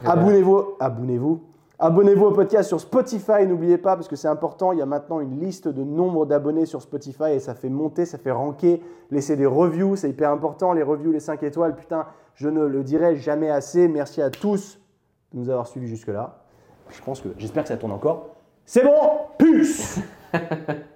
Abonnez-vous. Abonnez-vous. Abonnez-vous au podcast sur Spotify, n'oubliez pas, parce que c'est important. Il y a maintenant une liste de nombre d'abonnés sur Spotify et ça fait monter, ça fait ranker. Laissez des reviews, c'est hyper important. Les reviews, les 5 étoiles, putain, je ne le dirai jamais assez. Merci à tous de nous avoir suivis jusque-là. Je pense que, j'espère que ça tourne encore. C'est bon, puce